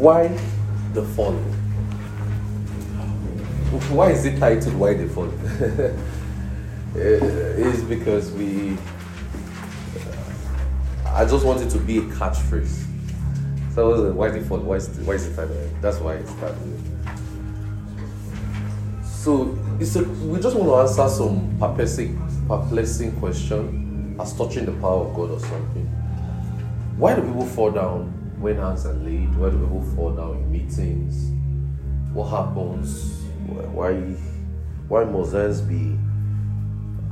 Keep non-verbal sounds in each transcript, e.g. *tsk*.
Why the fall? Why is it titled Why the Fall? *laughs* Eh, it's because we. Uh, I just wanted to be a catchphrase. So was why the fall? Why is, why is it titled? That's why it's titled. So it's a, we just want to answer some perplexing, perplexing question as touching the power of God or something. Why do people fall down when hands are laid? Why do people fall down in meetings? What happens? Why why must hands be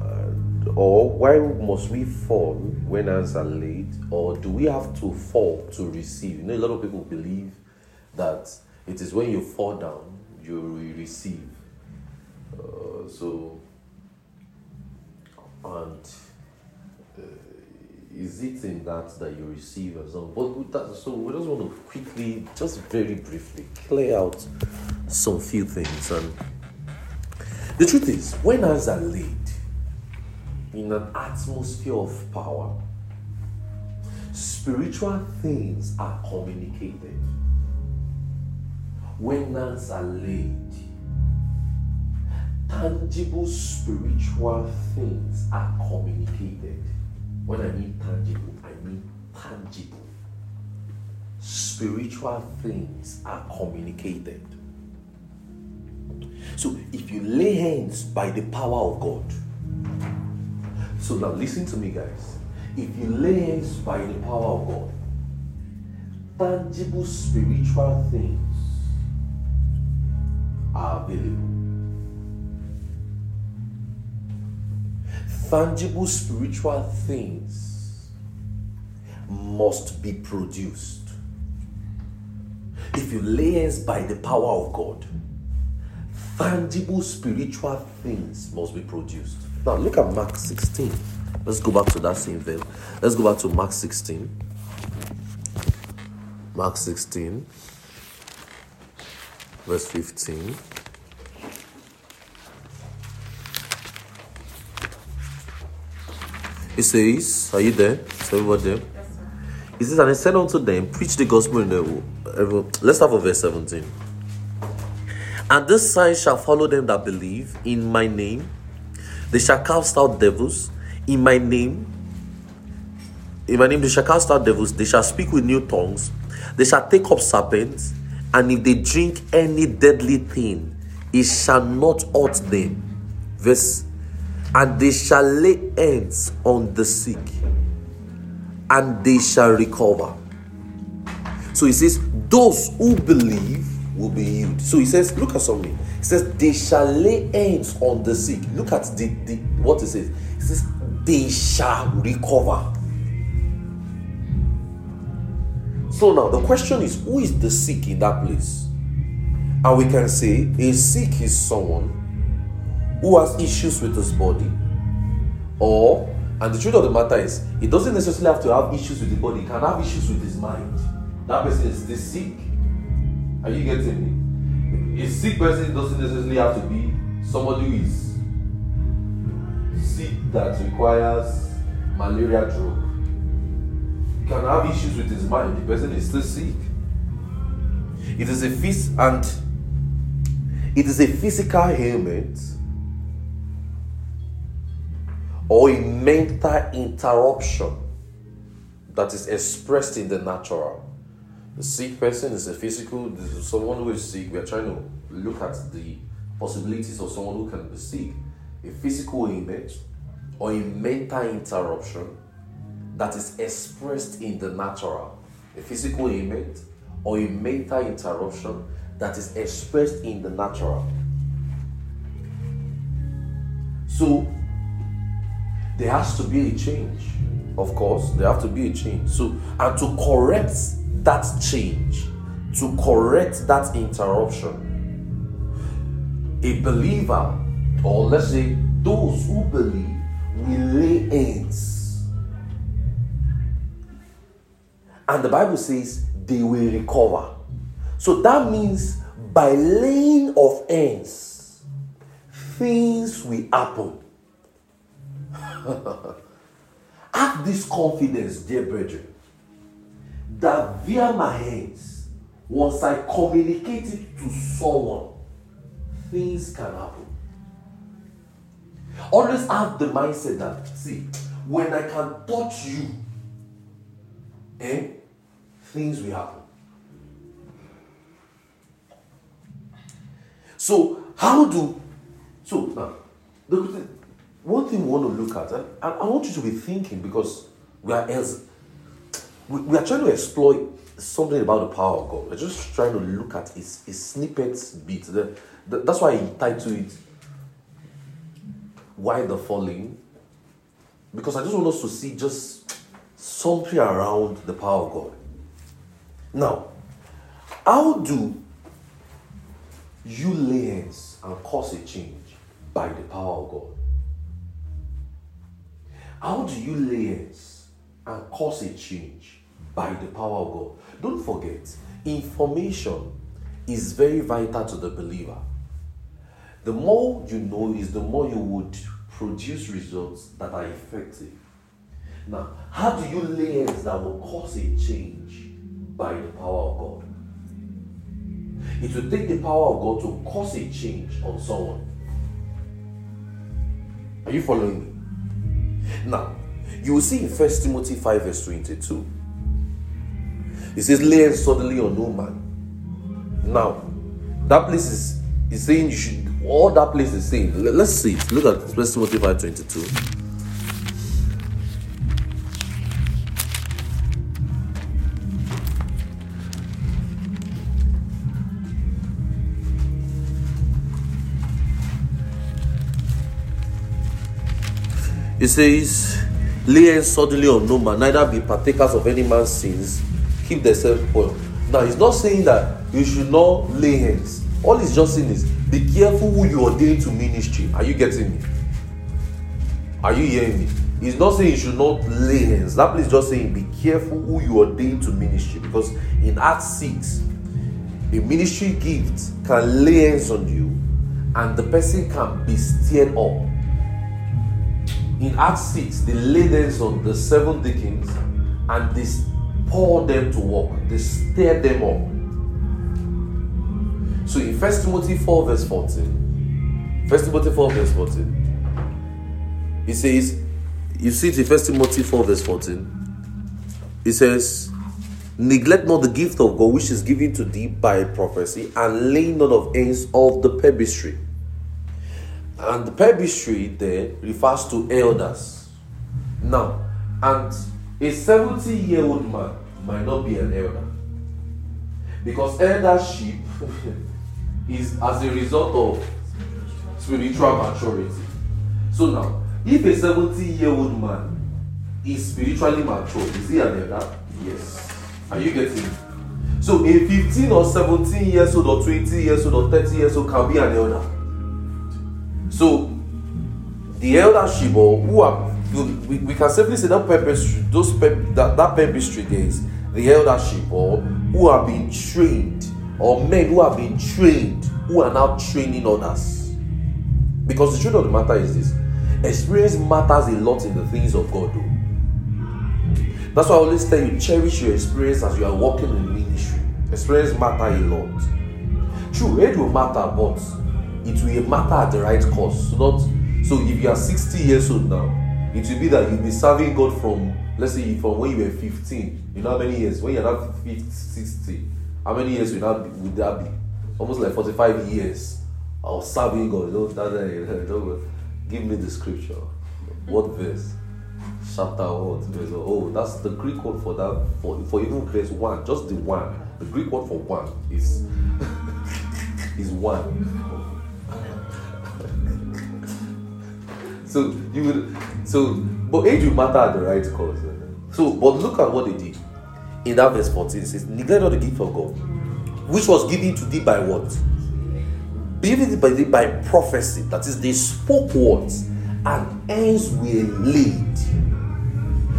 uh, or why must we fall when hands are laid? Or do we have to fall to receive? You know, a lot of people believe that it is when you fall down you receive. Uh, so and is it in that that you receive as well? But that, so we just want to quickly, just very briefly, clear out some few things. And the truth is, when hands are laid in an atmosphere of power, spiritual things are communicated. When hands are laid, tangible spiritual things are communicated. When I mean tangible, I mean tangible. Spiritual things are communicated. So if you lay hands by the power of God, so now listen to me, guys. If you lay hands by the power of God, tangible spiritual things are available. Tangible spiritual things must be produced. If you lay hands by the power of God, tangible spiritual things must be produced. Now look at Mark 16. Let's go back to that same veil. Let's go back to Mark 16. Mark 16, verse 15. It says, Are you there? Is everybody there? It says, And I said unto them, Preach the gospel in the. Let's start from verse 17. And this sign shall follow them that believe in my name. They shall cast out devils in my name. In my name, they shall cast out devils. They shall speak with new tongues. They shall take up serpents. And if they drink any deadly thing, it shall not hurt them. Verse and they shall lay hands on the sick and they shall recover. So he says, Those who believe will be healed. So he says, Look at something. He says, They shall lay hands on the sick. Look at the, the what it says. He says, They shall recover. So now the question is, who is the sick in that place? And we can say a sick is someone who has issues with his body, or and the truth of the matter is, he doesn't necessarily have to have issues with the body, he can have issues with his mind. That person is the sick. Are you getting me? A sick person doesn't necessarily have to be somebody who is sick that requires malaria drug. He can have issues with his mind, the person is still sick. It is a phys- and it is a physical ailment or a mental interruption that is expressed in the natural. The sick person is a physical, is someone who is sick. We are trying to look at the possibilities of someone who can be sick. A physical image or a mental interruption that is expressed in the natural. A physical image or a mental interruption that is expressed in the natural. So there has to be a change. Of course, there have to be a change. So, and to correct that change, to correct that interruption, a believer, or let's say those who believe, will lay hands. And the Bible says they will recover. So that means by laying of hands, things will happen. *laughs* Have this confidence, dear brethren, that via my hands, once I communicate it to someone, things can happen. Always have the mindset that, see, when I can touch you, eh, things will happen. So, how do, so now, the, one thing we want to look at, and I, want you to be thinking because we are as we, are trying to exploit something about the power of God. We're just trying to look at his, his snippets bit. The, the, that's why he titled it Why the Falling. Because I just want us to see just something around the power of God. Now, how do you lay hands and cause a change by the power of God? How do you lay hands and cause a change by the power of God? Don't forget, information is very vital to the believer. The more you know is the more you would produce results that are effective. Now, how do you lay hands that will cause a change by the power of God? It will take the power of God to cause a change on someone. Are you following me? Now, you will see in First Timothy 5, verse 22. It says, lay suddenly on no man. Now, that place is, is saying you should, all that place is saying, let's see. Look at First Timothy 5, 22. It says, Lay hands suddenly on no man, neither be partakers of any man's sins, keep themselves pure. Now, he's not saying that you should not lay hands. All he's just saying is, be careful who you ordain to ministry. Are you getting me? Are you hearing me? He's not saying you should not lay hands. That place just saying, be careful who you ordain to ministry. Because in Acts 6, a ministry gift can lay hands on you and the person can be stirred up in Acts 6, they laid hands on the seven deacons and they poured them to work. They stirred them up. So in 1 Timothy 4, verse 14, 1 Timothy 4, verse 14, it says, you see it in 1 Timothy 4, verse 14, it says, Neglect not the gift of God which is given to thee by prophecy, and lay not of hands of the presbytery and the presbytery there refers to elders. Now, and a 70 year old man might not be an elder. Because eldership *laughs* is as a result of spiritual maturity. So now, if a 70 year old man is spiritually mature, is he an elder? Yes. Are you getting it? So a 15 or 17 years old or 20 years old or 30 years old can be an elder. So the eldership or who are we, we can safely say that purpose those pep, that, that purposely there is the eldership or who have been trained or men who have been trained who are now training others. Because the truth of the matter is this experience matters a lot in the things of God. Though. That's why I always tell you cherish your experience as you are walking in ministry. Experience matter a lot. True, age will matter, but it will matter at the right cost. So not so if you are 60 years old now, it will be that you'll be serving God from let's say from when you were 15. You know how many years? When you're not 50, 60, how many years will that be, would that be? Almost like 45 years of serving God. You know, give me the scripture. What verse? Chapter what? Verse oh, that's the Greek word for that for, for even verse one, just the one. The Greek word for one is *laughs* is one. So you would so but age will matter at the right cause. So but look at what they did. In that verse 14 it says, Neglect not the gift of God, which was given to thee by what? Given by thee by prophecy. That is, they spoke words and ends were laid.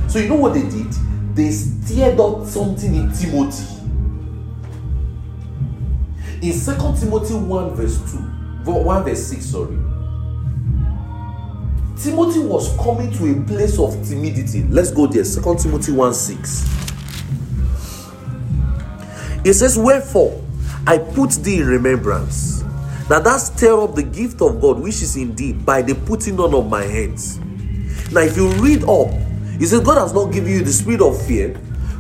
So you know what they did? They stirred up something in Timothy. In 2 Timothy 1 verse 2, 1 verse 6, sorry Timothy was coming to a place of timidity. Let's go there. Second Timothy 1 6. It says, Wherefore I put thee in remembrance. Now that stir up the gift of God which is in thee by the putting on of my hands. Now, if you read up, he says, God has not given you the spirit of fear,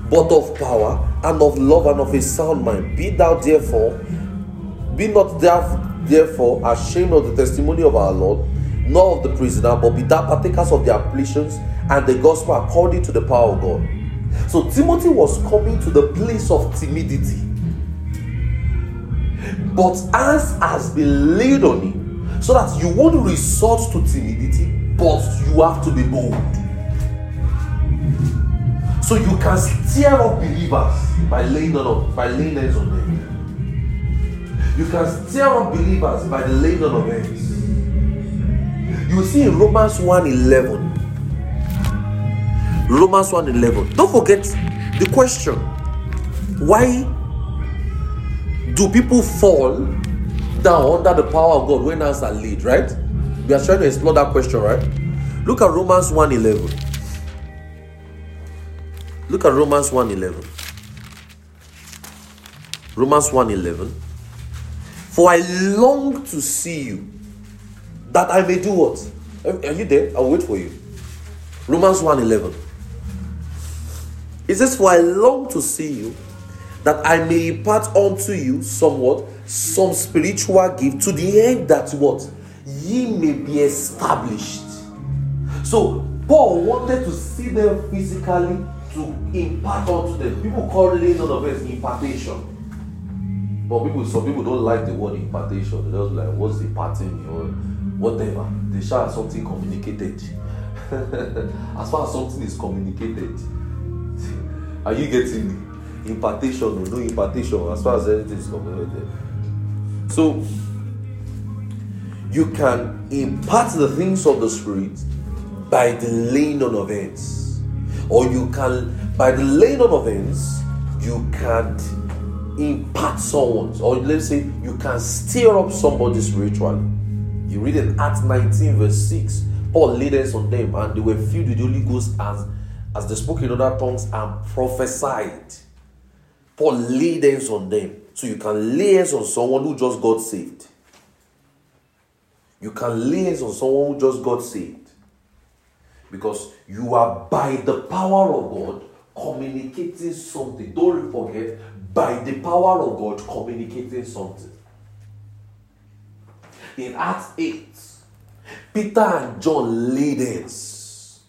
but of power and of love and of a sound mind. Be thou therefore, be not therefore ashamed of the testimony of our Lord, nor of the prisoner, but be that partakers of the afflictions and the gospel according to the power of God. So Timothy was coming to the place of timidity. But as has been laid on him, so that you won't resort to timidity, but you have to be bold. So you can stir up believers by laying on of by laying hands on them. You can stir up believers by the laying on of hands. You see in Romans 1 11. Romans 1 11. Don't forget the question. Why do people fall down under the power of God when hands are laid, right? We are trying to explore that question, right? Look at Romans 1 11. Look at Romans 1:11. Romans 1:11. For I long to see you, that I may do what? Are you there? I'll wait for you. Romans 1:11. It says, For I long to see you, that I may impart unto you somewhat some spiritual gift to the end that what ye may be established. So Paul wanted to see them physically to impart unto them. People call laying on of hands impartation. But people, some people don't like the word impartation. They just like, what's imparting or whatever. They shall something communicated. *laughs* as far as something is communicated, *laughs* are you getting me? Impartation or no impartation, as far as anything is communicated. So you can impart the things of the spirit by the laying on of hands or you can by the laying on of hands you can impart someone's or let's say you can stir up somebody spiritually you read in acts 19 verse 6 paul laid hands on them and they were filled with the holy ghost as as they spoke in other tongues and prophesied paul laid hands on them so you can lay hands on someone who just got saved you can lay hands on someone who just got saved because you are by the power of God communicating something. Don't forget, by the power of God communicating something. In Acts 8, Peter and John hands.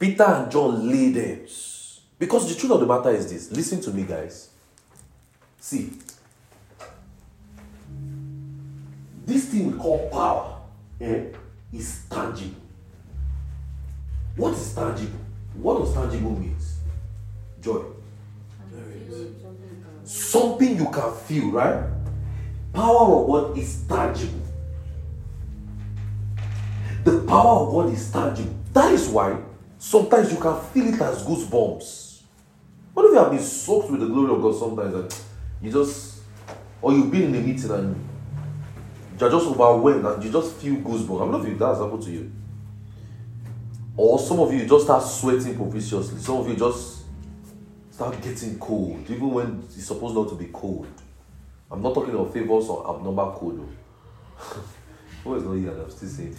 Peter and John hands. Because the truth of the matter is this listen to me, guys. See, this thing we call power eh, is tangible. What is tangible? What does tangible means? Joy. Something you can feel, right? The power of God is tangible. The power of God is tangible. That is why sometimes you can feel it as goosebumps. What if you have been soaked with the glory of God sometimes and you just, or you've been in a meeting and you're just overwhelmed and you just feel goosebumps? I don't know if that's happened to you. Or some of you just start sweating profusely. Some of you just start getting cold, even when it's supposed not to be cold. I'm not talking of favors or abnormal cold. *laughs* Who is not here? I'm still saying.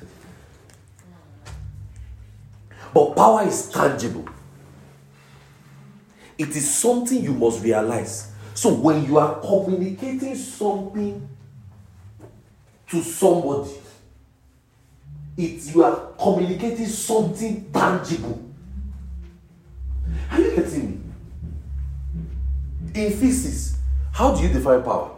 *laughs* but power is tangible. It is something you must realize. So when you are communicating something to somebody, it you are communicating something tangible. Are you getting me? In physics, how do you define power?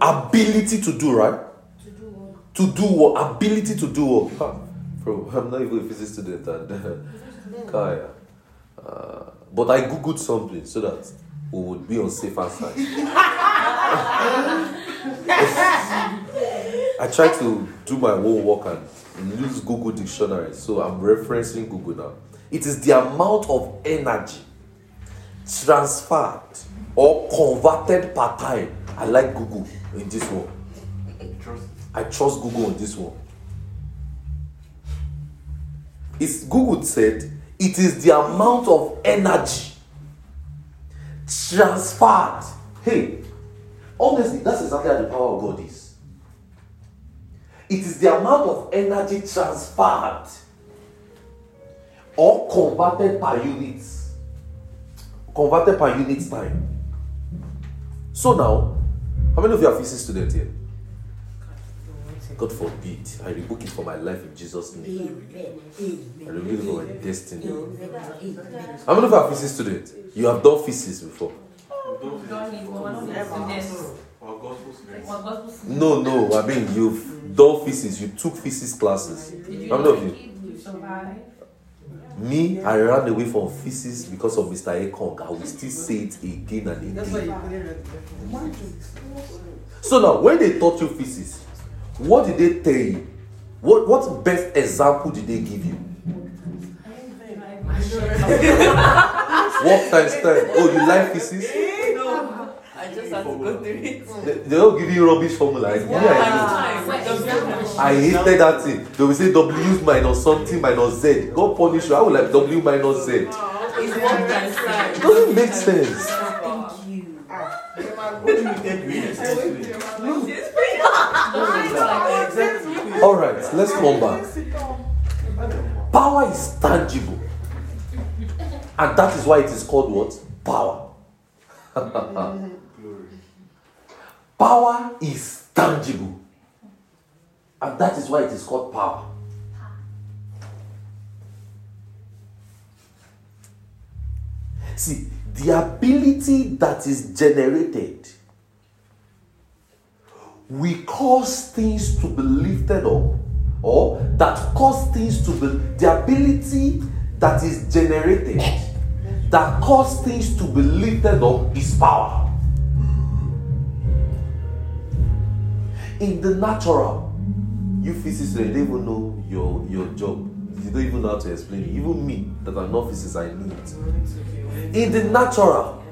Ability to do, right? To do what? To do what? Ability to do what? Bro, I'm not even a physics *laughs* student. And, Kaya. Uh, but I googled something so that we would be on safer side. *laughs* I try to do my own work and use Google Dictionary, so I'm referencing Google now. It is the amount of energy transferred or converted per time. I like Google in this one. I trust Google on this one. It's Google said It is the amount of energy transferred. Hey, honestly, that's exactly how the power of God is. It is the amount of energy transferred or converted per units. Converted per unit time. So now, how many of you are physics students here? God forbid. I rebuke it for my life in Jesus' name. I rebuke it for my destiny. How many of you are physics students? You have done physics before. No, no. I mean, you've done physics. You took physics classes. How many of you? Me, I ran away from physics because of Mr. Ekong. I will still say it again and again. So now, when they taught you physics, what did they tell you? What what best example did they give you? What times time? Oh, you like physics? I just have to go through it. *laughs* They, they don't give you rubbish formula. I, me, I, know. I hated that thing. They will say W minus something minus Z. God punish you. I will like W minus Z. It's one times time. Doesn't make sense. Thank you. All right, let's come back. Power is tangible, and that is why it is called what? Power. *laughs* Power is tangible, and that is why it is called power. See, the ability that is generated we cause things to be lifted up or that cause things to be the ability that is generated that cause things to be lifted up is power in the natural you physicists you don't even know your your job you don't even know how to explain it even me that i'm not physicist i know it in the natural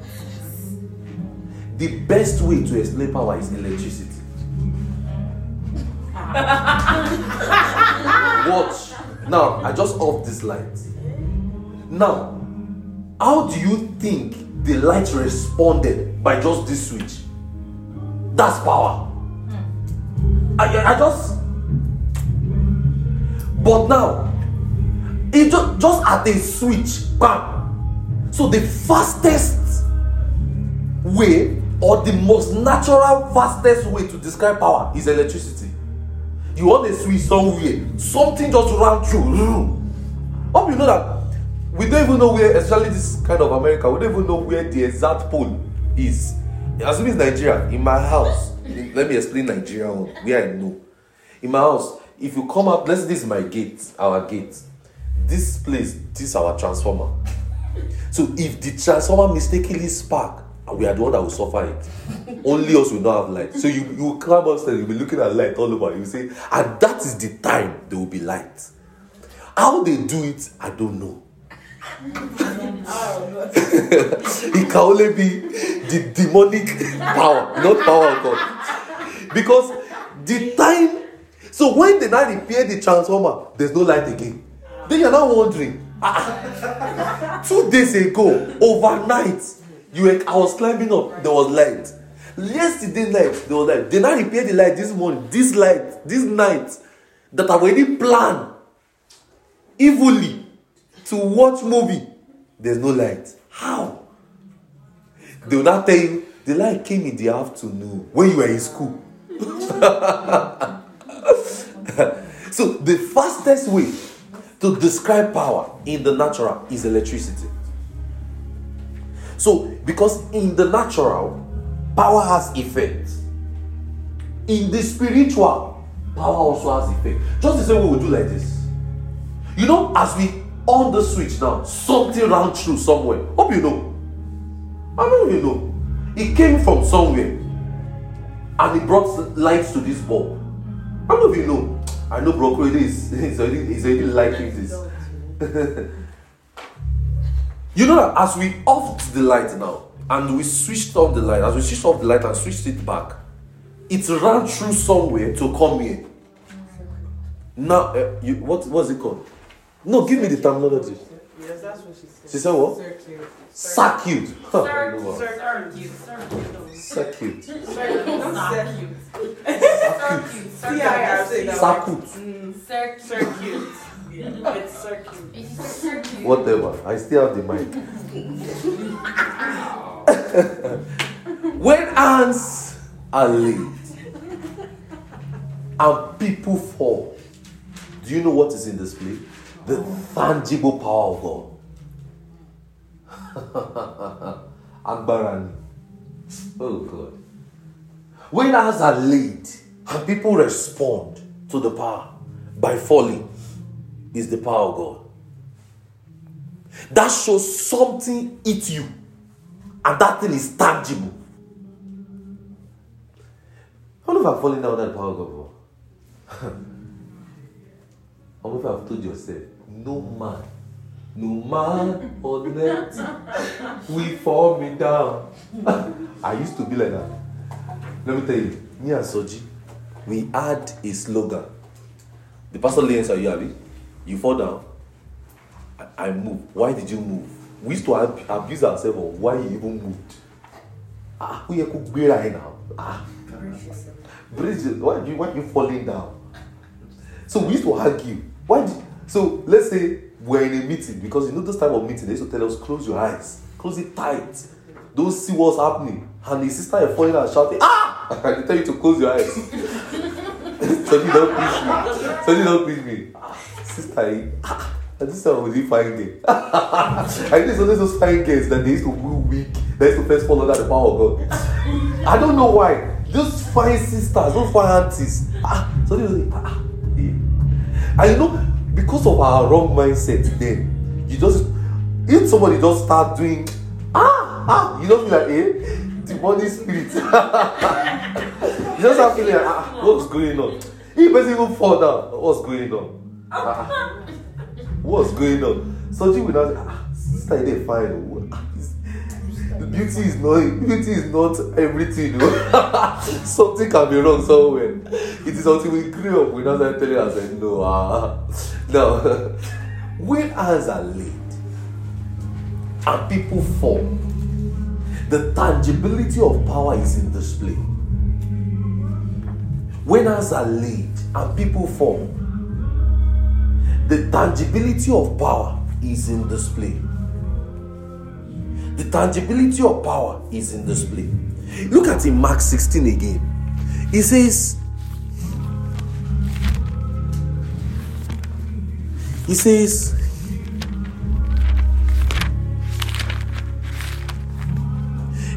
the best way to explain power is electricity *laughs* Watch. Now, I just off this light. Now, how do you think the light responded by just this switch? That's power. I, I just. But now, it just, just at a switch, bam. So the fastest way or the most natural, fastest way to describe power is electricity you want a switch somewhere something just ran through hope you know that we don't even know where especially this kind of america we don't even know where the exact pole is as if it's nigeria in my house let me explain nigeria one where i know in my house if you come out let's this is my gate our gate this place this our transformer so if the transformer mistakenly spark we are the one that will suffer it. Only us will not have light. So you, you will climb upstairs, you'll be looking at light all over. You say, and that is the time there will be light. How they do it, I don't know. *laughs* it can only be the demonic power, not power of God. Because the time, so when they now repair the transformer, there's no light again. Then you're now wondering, ah, two days ago, overnight, you were, I was climbing up, there was light. Yesterday night, there was light. They now repair the light this morning, this light, this night, that I've already planned evilly to watch movie. There's no light. How? They will not tell you the light came in the afternoon when you were in school. *laughs* so the fastest way to describe power in the natural is electricity. So, because in the natural, power has effect. In the spiritual, power also has effect. Just the same way we do like this. You know, as we on the switch now, something ran through somewhere. Hope you know. I know you know. It came from somewhere and it brought light to this bulb. Many of you know? I know broccoli is *laughs* is already, is already liking this. *laughs* You know that as we offed the light now and we switched off the light, as we switched off the light and switched it back, it ran through somewhere to come here. Now, uh, you, what was it called? No, give me the terminology. Yes, that's what she said. She said what? Circuit. Circuit. Circuit. don't know what. Circuit. Circuit. It's circuit. Whatever. I still have the mind. *laughs* when ants are laid and people fall, do you know what is in display? The tangible power of God. *laughs* Agbára ni. Oh God. When ants are laid and people respond to the power by falling, is the power of God that shows something eat you and that thing is tangible. Many of you have fallen down the power of God *laughs* many of you have told yourself, no man, no man on earth will fall me down? *laughs* I used to be like that. Let me tell you, me and Soji, we had a slogan. The pastor lay inside you, Abi. You fall down, I, I move. Why did you move? We used to ab- abuse ourselves on why you even moved. Ah, you could be right now? Ah, Bridget, why you why you falling down? So we used to argue. Why did so let's say we're in a meeting because you know this type of meeting they used to tell us close your eyes, close it tight. Don't see what's happening. And the sister is falling and shouting, ah! And *laughs* they tell you to close your eyes. *laughs* so you don't push me. So you don't push me. Sister, eh, ah, *laughs* and this one was fine girl. I think it's always those fine girls that they used to woo weak, they used to first fall under the power of God. I don't know why. Those fine sisters, those fine aunties. Ah, so they ah, yeah. And you know, because of our wrong mindset then, you just if somebody just start doing ah ah, you don't feel like eh, the demonic spirit. *laughs* you just have feeling like ah, what's going on? If person even fall down, what's going on? Ah. what's going on? So you will not ah, sister, they fine. oh. Ah, Beauty is not beauty is not everything. oh. *laughs* Something can be wrong somewhere. It is until we grew up we now start telling ourselves, no, ah, no. *laughs* when hands are laid and people fall, the tangibility of power is in display. When hands are laid and people fall, the tangibility of power is in display. The tangibility of power is in display. Look at in Mark 16 again. He says, He says,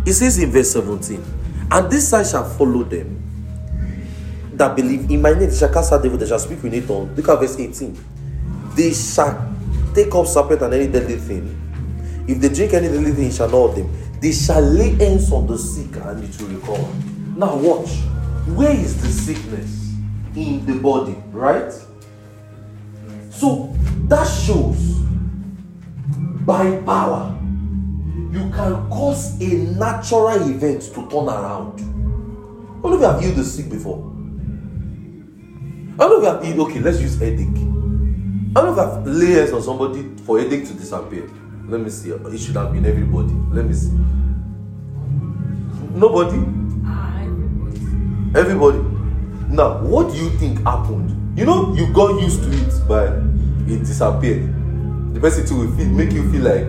He says in verse 17, and this sign shall follow them that believe in my name, they shall cast out devils, they shall speak with tongues. Look at verse 18. They shall take up serpent and any deadly thing. If they drink any deadly thing, it shall not them. They shall lay hands on the sick and it will recover. Now watch. Where is the sickness? In the body, right? So that shows by power you can cause a natural event to turn around. Many of you have healed the sick before? Many of you have? Okay, let's use headache. Many of you have hands on somebody for headache to disappear? Let me see. It should have been everybody. Let me see. Nobody? Everybody. Now, what do you think happened? You know, you got used to it, but it disappeared. The person too will feel, make you feel like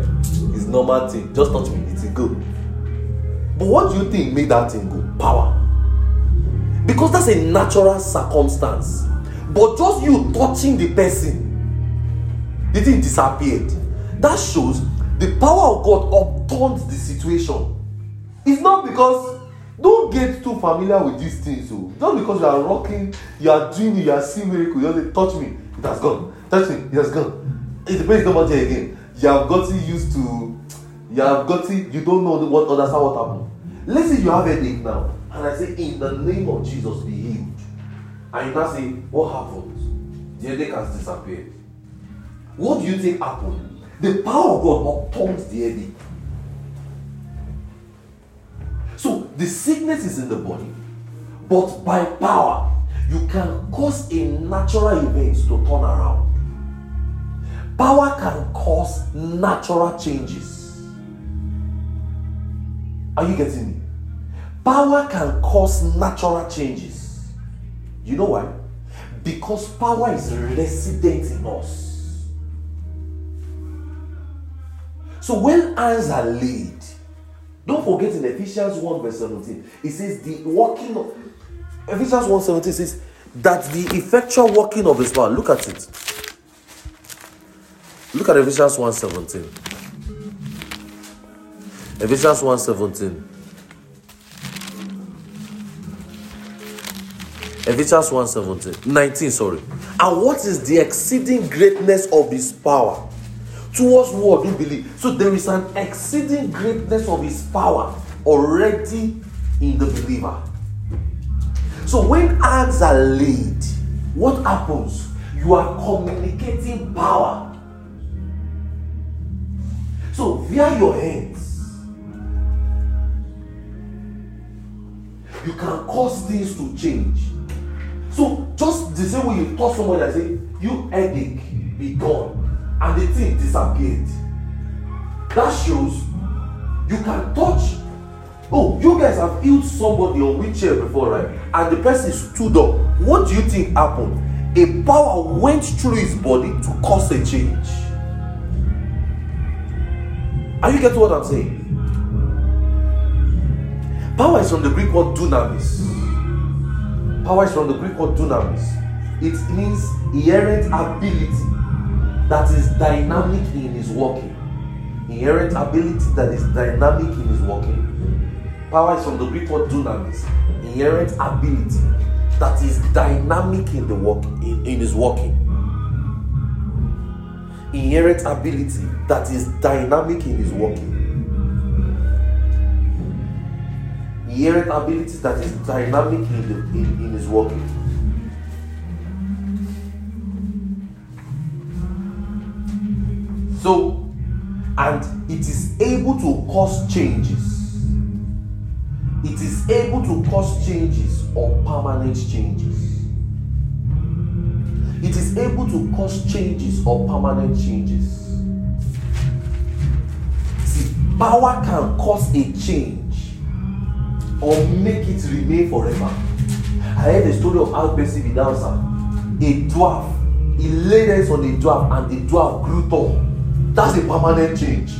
it's normal thing. Just touch me, it go. But what do you think made that thing go? Power. Because that's a natural circumstance. But just you touching the person, the thing disappeared. That shows the power of God upturned the situation. It's not because don't get too familiar with these things. So just because you are rocking, you are doing you are seeing miracle, you just say, touch me, it has gone. Touch me, it has gone. It depends not there again. You have gotten used to, you have gotten, you don't know what understand what happened. Let's say you have a headache now, and I say, in the name of Jesus, be healed. And you now say, what happened? The headache has disappeared. What do you think happened? The power of God upturned the headache. So the sickness is in the body, but by power, you can cause a natural event to turn around. Power can cause natural changes. Are you getting me? Power can cause natural changes. You know why? Because power is resident in us. So when hands are laid, don't forget in Ephesians 1 verse 17, it says the working of Ephesians 1 17 says that the effectual working of his power. Look at it. Look at Ephesians 1 17. Ephesians 1 17. Ephesians 1 17. 19, sorry. And what is the exceeding greatness of his power towards what you believe? So there is an exceeding greatness of his power already in the believer. So when hands are laid, what happens? You are communicating power. So via your hands, you can cause things to change. So just the same way you touch somebody and say, you headache, be gone, and the thing disappeared. That shows you can touch. Oh, you guys have healed somebody on wheelchair before, right? And the person stood up. What do you think happened? A power went through his body to cause a change. Are you getting what I'm saying? Power is from the Greek word dunamis. Power is from the Greek word dunamis. It means inherent ability that is dynamic in his working. Inherent ability that is dynamic in his working. Power is from the Greek word dunamis. Inherent ability that is dynamic in the work in, in his working. Inherent ability that is dynamic in his working. Inherent ability that is dynamic in, the, in, in his working. So, and it is able to cause changes. It is able to cause changes or permanent changes. It is able to cause changes or permanent changes. See, power can cause a change or make it remain forever. I heard the story of Albesi Vidanza, a dwarf. He laid hands on a dwarf and the dwarf grew tall. That's a permanent change.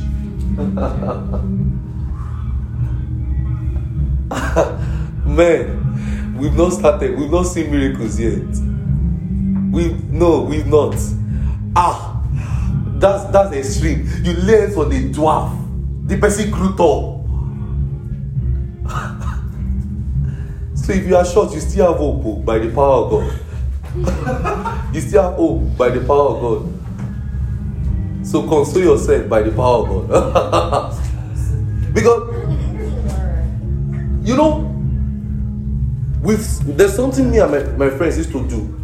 *laughs* Man, we've not started, we've not seen miracles yet. We no, we've not. Ah, that's that's extreme. You lay hands on a dwarf, the person grew tall. *laughs* so if you are short, you still have hope oh, by the power of God. *laughs* you still have hope by the power of God. So console yourself by the power of God. *laughs* because you know, with there's something me and my, my friends used to do.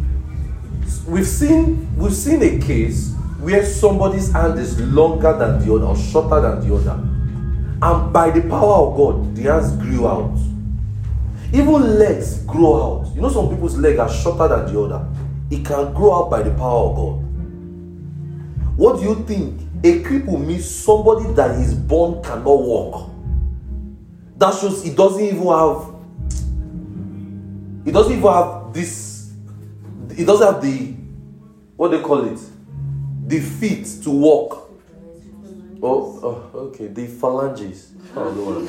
We've seen we've seen a case where somebody's hand is longer than the other or shorter than the other. And by the power of God, the hands grew out. Even legs grow out. You know, some people's legs are shorter than the other. It can grow out by the power of God. What do you think? A cripple means somebody that is born cannot walk. That shows he doesn't even have. He doesn't even have this. He doesn't have the. What they call it? The feet to walk. Oh, oh okay. The phalanges. Oh, Lord.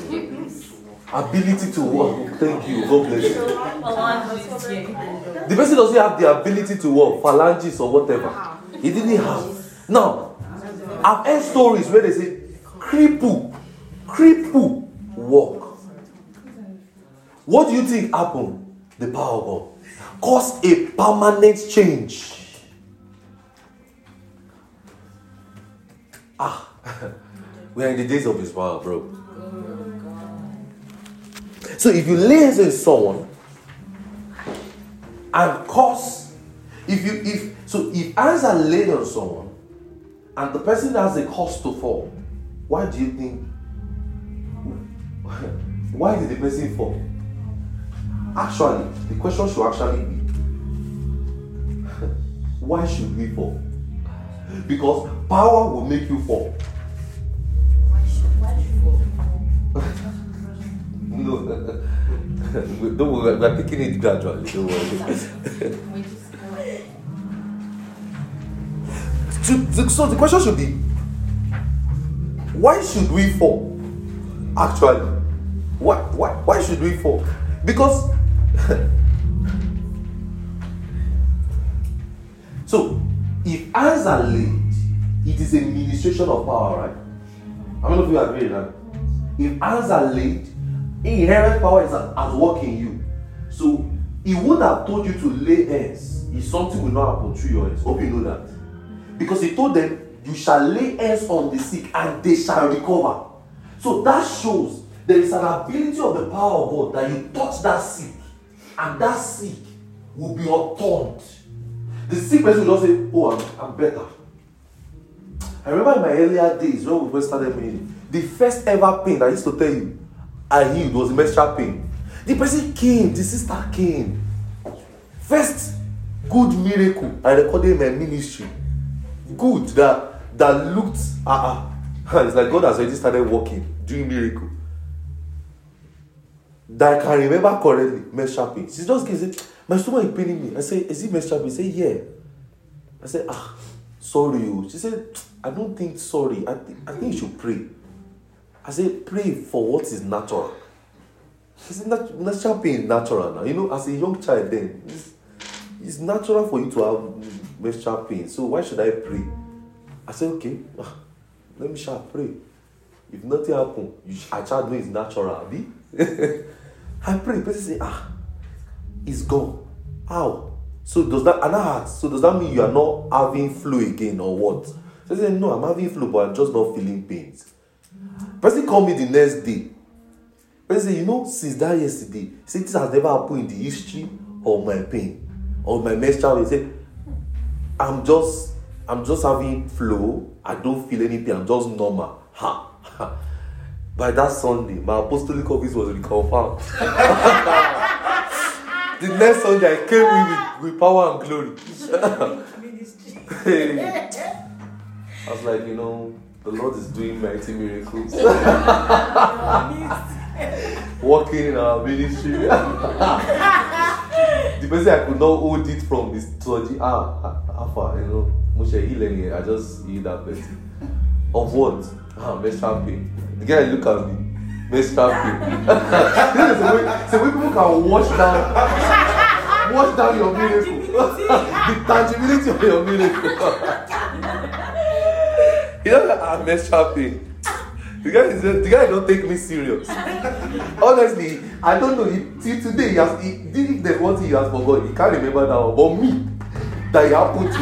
Ability to walk. Thank you. God bless you. The person doesn't have the ability to walk, phalanges or whatever. He didn't have. Now, I've heard stories where they say, cripple, cripple, walk. What do you think happened? The power of God caused a permanent change. Ah, *laughs* we are in the days of His power, bro. So if you lay on someone and cause, if you if so if hands are laid on someone and the person has a cause to fall, why do you think? *laughs* Why did the person fall? Actually, the question should actually be *laughs* why should we fall? Because power will make you fall. No, *laughs* don't worry, we're taking it gradually. Don't worry. *laughs* So the question should be why should we fall actually why why why should we fall because *laughs* so if hands are laid it is a ministration of power right? How many of you agree that? If hands are laid inherent power is at, at work in you. So he would have told you to lay hands if something will not happen through your hands. Hope you know that. Because he told them, You shall lay hands on the sick and they shall recover. So that shows there is an ability of the power of God that you touch that sick and that sick will be upturned. The sick person will say, Oh, I'm, I'm better. I remember in my earlier days when we first started meeting, the first ever pain I used to tell you I healed was menstrual pain. The person came, the sister came. First good miracle I recorded my ministry. Good that that looked ah ah. *laughs* It's like God has already started working, doing miracle. That I can remember correctly, menstrual pain. She just came and My stomach is paining me. I say, Is it menstrual pain? Said, Yeah. I said, Ah, sorry. oh." She said, I don't think sorry. I, think I think you should pray. I said, Pray for what is natural. She said, "Nat- Natural pain is natural now. You know, as a young child, then it's, it's natural for you to have menstrual pain. So why should I pray? I said, Okay, ah, let me shall pray. If nothing happen, you sh- I shall know it's natural. Abi? *laughs* I pray. Person say, Ah, it's gone. How? So does that and I so does that mean you are not having flu again or what? So I said, No, I'm having flu, but I'm just not feeling pains. Person called me the next day. Person said, you know, since that yesterday, say this has never happened in the history of my pain or my menstrual. He said, I'm just I'm just having flu. I don't feel any pain. I'm just normal. Ha. By that Sunday, my apostolic office was reconfirmed. *laughs* the next Sunday, I came in with, with power and glory. Hey. *laughs* I was like, you know, the Lord is doing mighty miracles. *laughs* Working in our ministry. *laughs* the person I could not hold it from is Toji. Ah, Alpha, you know, Moshe Hileni, I just heal that person. Of what? Ah, menstrual pain. The guy look at me. Menstrual pain. this is the way, the way people can wash down, wash down your miracle. *laughs* *laughs* the tangibility of your miracle. *laughs* you know, ah, menstrual pain. The guy is the guy don't take me serious. Honestly, I don't know. He, till today, he has he, if there's one thing he has forgotten, he can't remember that one. But me, that he happened to.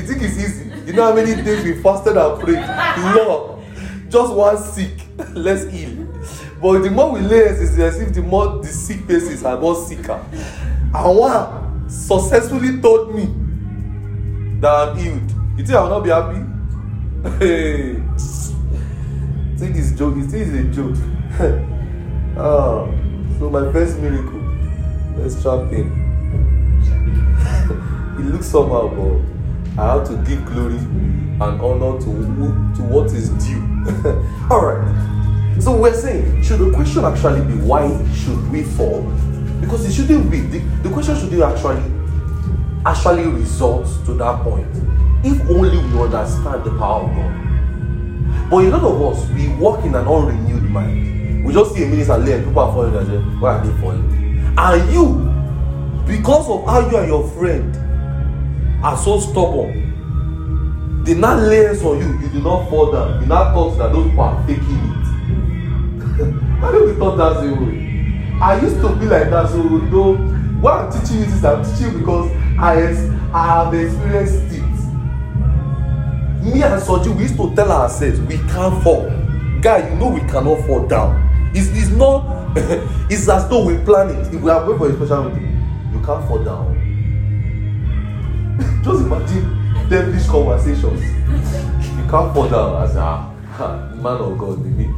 you think it's easy? You know how many days we fasted and prayed? Lord, just one sick, less ill. But the more we lay hands, it's as if the more the sick places are more sicker. And one successfully told me that I'm healed. You think I will not be happy? Hey, *laughs* think it's joke. You think it's a joke? *laughs* ah, so my first miracle, let's trap him. it looks somehow, but I have to give glory and honor to who- to what is due. *laughs* All right. So we're saying, should the question actually be why should we fall? Because it shouldn't be. The, the question should actually actually result to that point. If only we understand the power of God. But a lot of us, we walk in an unrenewed mind. We just see a minister lay and people are falling why are they falling? And you, because of how you and your friend are so stubborn, they now lay hands on you, you do not fall down. You now thought that those people are faking it. *laughs* How do we thought that same way? I used to be like that, so though what I'm teaching you this, I'm teaching you because I, ex- I have experienced it. Me and Soji, we used to tell ourselves we can't fall. Guy, you know we cannot fall down. It's, it's not, *laughs* it's as though we plan it. If we are going for a special meeting, you can't fall down. Just imagine devilish conversations. You can't fall down as ah, man of God, they mean,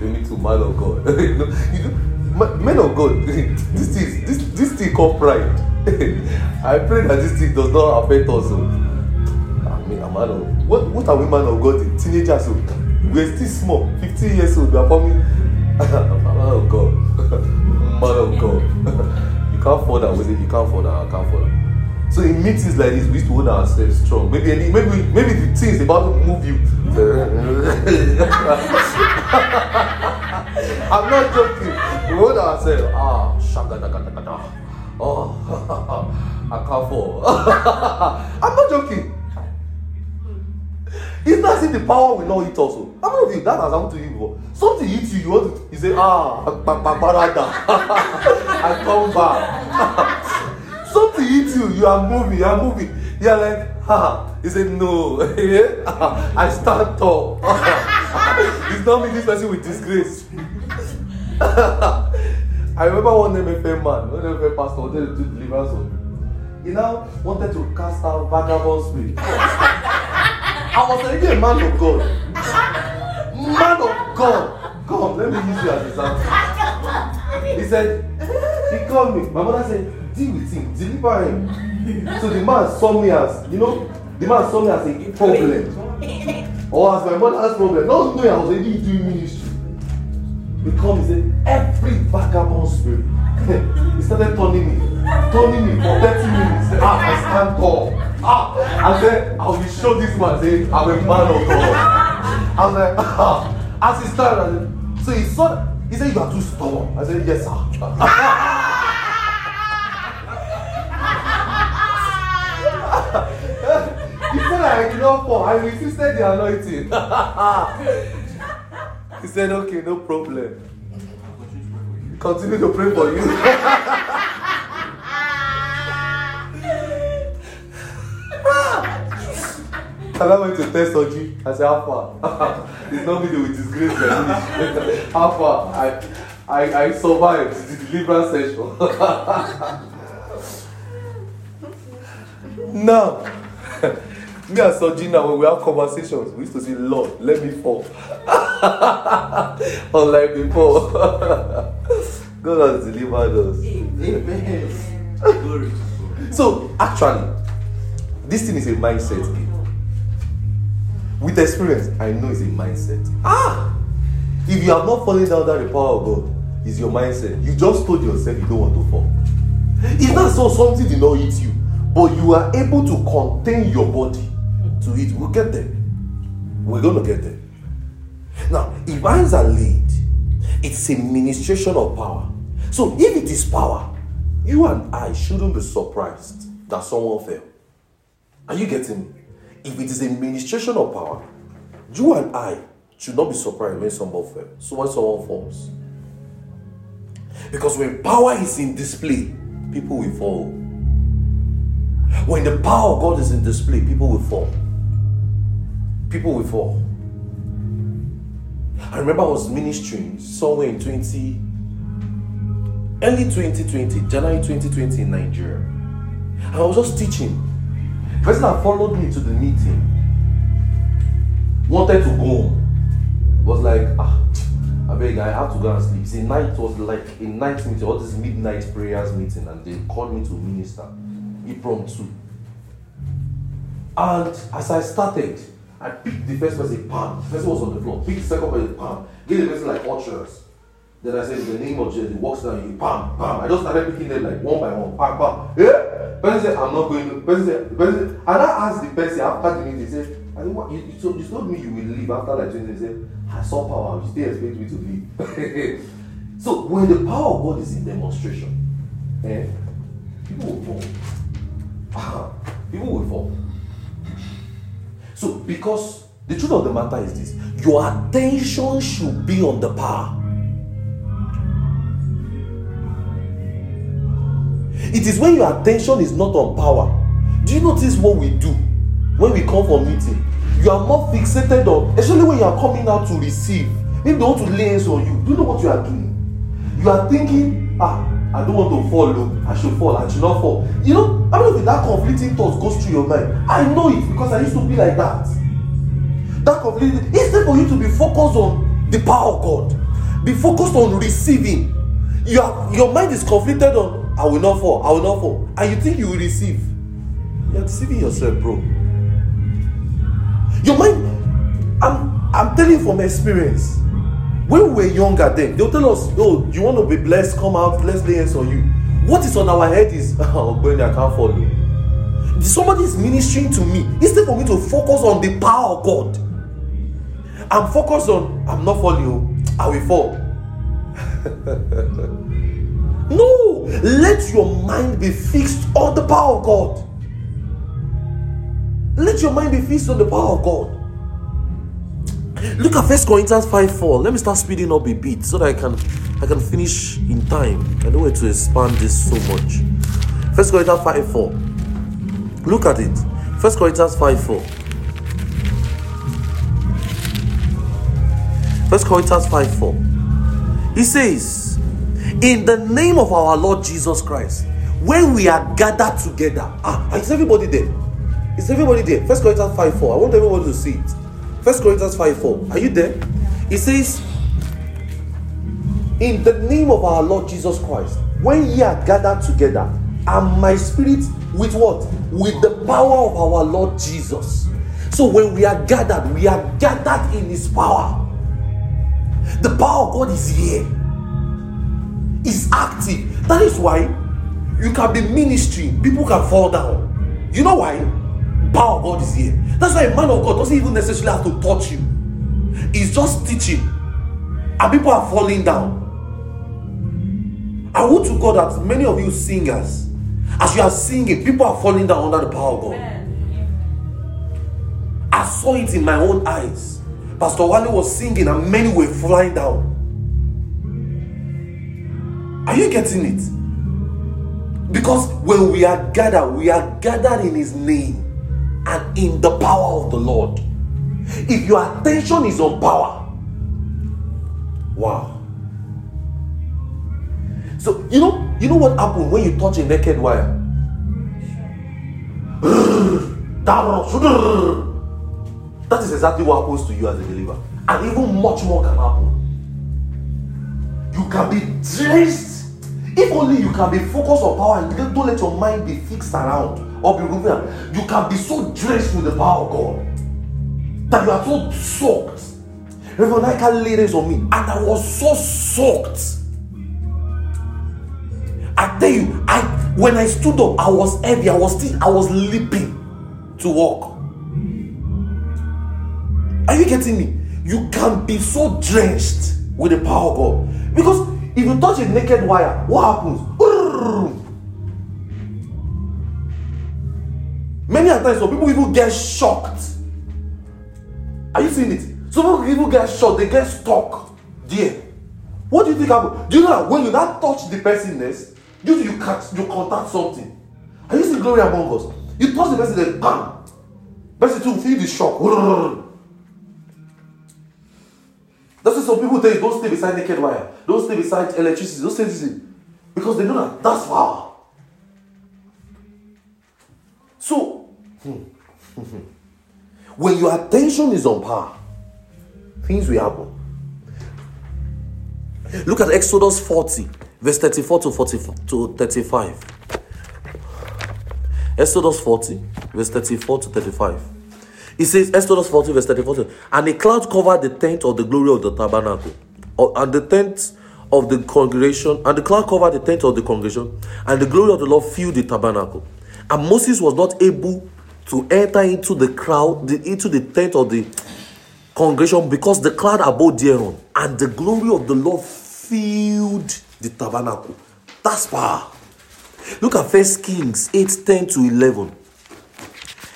they mean to man of God. *laughs* you know, you men of God, *laughs* this is this this thing called pride. *laughs* I pray that this thing does not affect us. oh. na man of what what are we man of God in teenagers o we are still small fifteen years old we are forming man of God man of God you can't fall down with it you can't fall down I can't fall down so in meetings like this we used to hold ourselves strong. Maybe any maybe maybe the things about to move you. *laughs* I'm not joking. We hold ourselves. Ah shagadagadaga oh *laughs* I can't fall. *laughs* I'm not joking. It's not if the power will not hit also. How many of you that has happened to you before? Something hits you, you want to you say, ah, I come back. Something hits you, you are moving, you are moving. You are like, ha. He said, no. *laughs* I stand tall. *laughs* it's not me, this person with disgrace. *laughs* I remember one MFM man, one MFM pastor wanted to do deliverance. on- He now wanted to cast out vagabond spirit. I was already a man of God. Man of God. Come, let me use you as an example. He said, he called me. My mother said, deliver him. So the man saw me as, you know, the man saw me as a problem. Or as my mother's problem. Not knowing I was already doing ministry. He called me and said, every vagabond spirit. *laughs* he started turning me, turning me for 30 minutes. Ah, I stand tall. Ah, I said, I will show this man, say, I'm a man of God. I was like, ah. *laughs* As he started, so he saw, he said, you are too stubborn. I said, yes, sir. *laughs* he said I not fall. I resisted the anointing. *laughs* he said, okay, no problem. Continue to pray for you. *laughs* And I went to test surgery. I said, How far? *laughs* it's not me with disgrace. man. How far? I, I, I survived the deliverance session. now, me and Sojina, when we have conversations, we used to say, Lord, let me fall. *laughs* Unlike before. *laughs* God has delivered us. Amen. Glory. So, actually, this thing is a mindset game. With experience, I know it's a mindset. Ah! If you have not fallen down under the power of God, it's your mindset. You just told yourself you don't want to fall. It's not so something did not hit you, but you are able to contain your body to it. We'll get there. We're going to get there. Now, if hands are laid, it's a ministration of power. So, if it is power, you and I shouldn't be surprised that someone fell. Are you getting me? If it is a ministration of power, you and I should not be surprised when someone fell. So when someone falls. Because when power is in display, people will fall. When the power of God is in display, people will fall. People will fall. I remember I was ministering somewhere in 20, early 2020, January 2020 in Nigeria. And I was just teaching. The person that followed me to the meeting wanted to go home. Was like, ah, I beg, I have to go and sleep. A night, was like a night meeting, all this midnight prayers meeting, and they called me to minister. Impromptu. And as I started, I picked the first person, palm. The person was on the floor. Picked the second person, palm. Give the person like ushers. Then I said, in the name of Jesus, he walks down, he pam, pam. I just started picking them like one by one, pam, pam. Yeah? Person said, I'm not going to. Person said, person, and I asked the person after the meeting, he said, I think what you, you, told, you told me you will leave after like 20 minutes. He said, I saw power, you still expect me to leave. *laughs* so when the power of God is in demonstration, eh, people will fall. *laughs* People will fall. So because the truth of the matter is this, your attention should be on the power. It is when your attention is not on power. Do you notice what we do when we come for meeting? You are more fixated on, especially when you are coming out to receive. Maybe they want to lay hands on you. Do you know what you are doing? You are thinking, ah, I don't want to fall low. I should fall. I should not fall. You know, I mean, that conflicting thoughts goes through your mind. I know it because I used to be like that. That conflicting. Instead for you to be focused on the power of God, be focused on receiving. Your your mind is conflicted on I will not fall. I will not fall, and you think you will receive. You are deceiving yourself, bro. Your mind, I'm I'm telling you from experience. When we were younger, then they'll tell us, "Oh, you want to be blessed? Come out, let's lay hands on you." What is on our head is, *laughs* ah, "Oh, Gwenny, I can't follow." Oh. Somebody is ministering to me instead for me to focus on the power of God. I'm focused on, I'm not falling. oh, I will fall. *laughs* no, let your mind be fixed on the power of God. Let your mind be fixed on the power of God. Look at First Corinthians 5 4. Let me start speeding up a bit so that I can I can finish in time. I don't want to expand this so much. First Corinthians 5 4. Look at it. First Corinthians 5 4. First Corinthians 5 4. He says, In the name of our Lord Jesus Christ, when we are gathered together. Ah, is everybody there? Is everybody there? First Corinthians 5 4. I want everybody to see it. First Corinthians 5 4. Are you there? It says, In the name of our Lord Jesus Christ, when ye are gathered together, and my spirit with what? With the power of our Lord Jesus. So when we are gathered, we are gathered in his power. The power of God is here. Is active. That is why you can be ministering, people can fall down. You know why? Power of God is here. That's why a man of God doesn't even necessarily have to touch you. He's just teaching, and people are falling down. I would to God that many of you singers, as you are singing, people are falling down under the power of God. I saw it in my own eyes. Pastor Wale was singing and many were flying down. Are you getting it? Because when we are gathered, we are gathered in His name and in the power of the Lord. If your attention is on power, wow. So you know, you know what happens when you touch a naked wire? *sighs* *sighs* That is exactly what happens to you as a believer. And even much more can happen. You can be dressed. If only you can be focused on power and don't let your mind be fixed around or be around. You can be so drenched with the power of God that you are so soaked. Reverend Nika lay hands on me and I was so soaked. I tell you, I when I stood up, I was heavy. I was still, I was leaping to walk. Are you getting me? You can be so drenched with the power of God. Because if you touch a naked wire, what happens? Many times, some people even get shocked. Are you seeing it? Some people even get shocked, they get stuck there. What do you think happens? Do you know that when you now touch the person next, you you catch you contact something. Are you seeing glory among us? You touch the person, then bam! Person to feel the shock. *laughs* That's why some people tell you don't stay beside naked wire, don't stay beside electricity, don't stay this because they know that that's power. So, Hmm. *laughs* when your attention is on power, things will happen. Look at Exodus 40, verse 34 to 44 to 35. Exodus 40, verse 34 to 35. It says, Exodus 40, verse 34 and a cloud covered the tent of the glory of the tabernacle, and the tent of the congregation, and the cloud covered the tent of the congregation, and the glory of the Lord filled the tabernacle. And Moses was not able to enter into the crowd, the, into the tent of the congregation because the cloud abode thereon, and the glory of the Lord filled the tabernacle. That's power. Look at First Kings 8 10 to 11.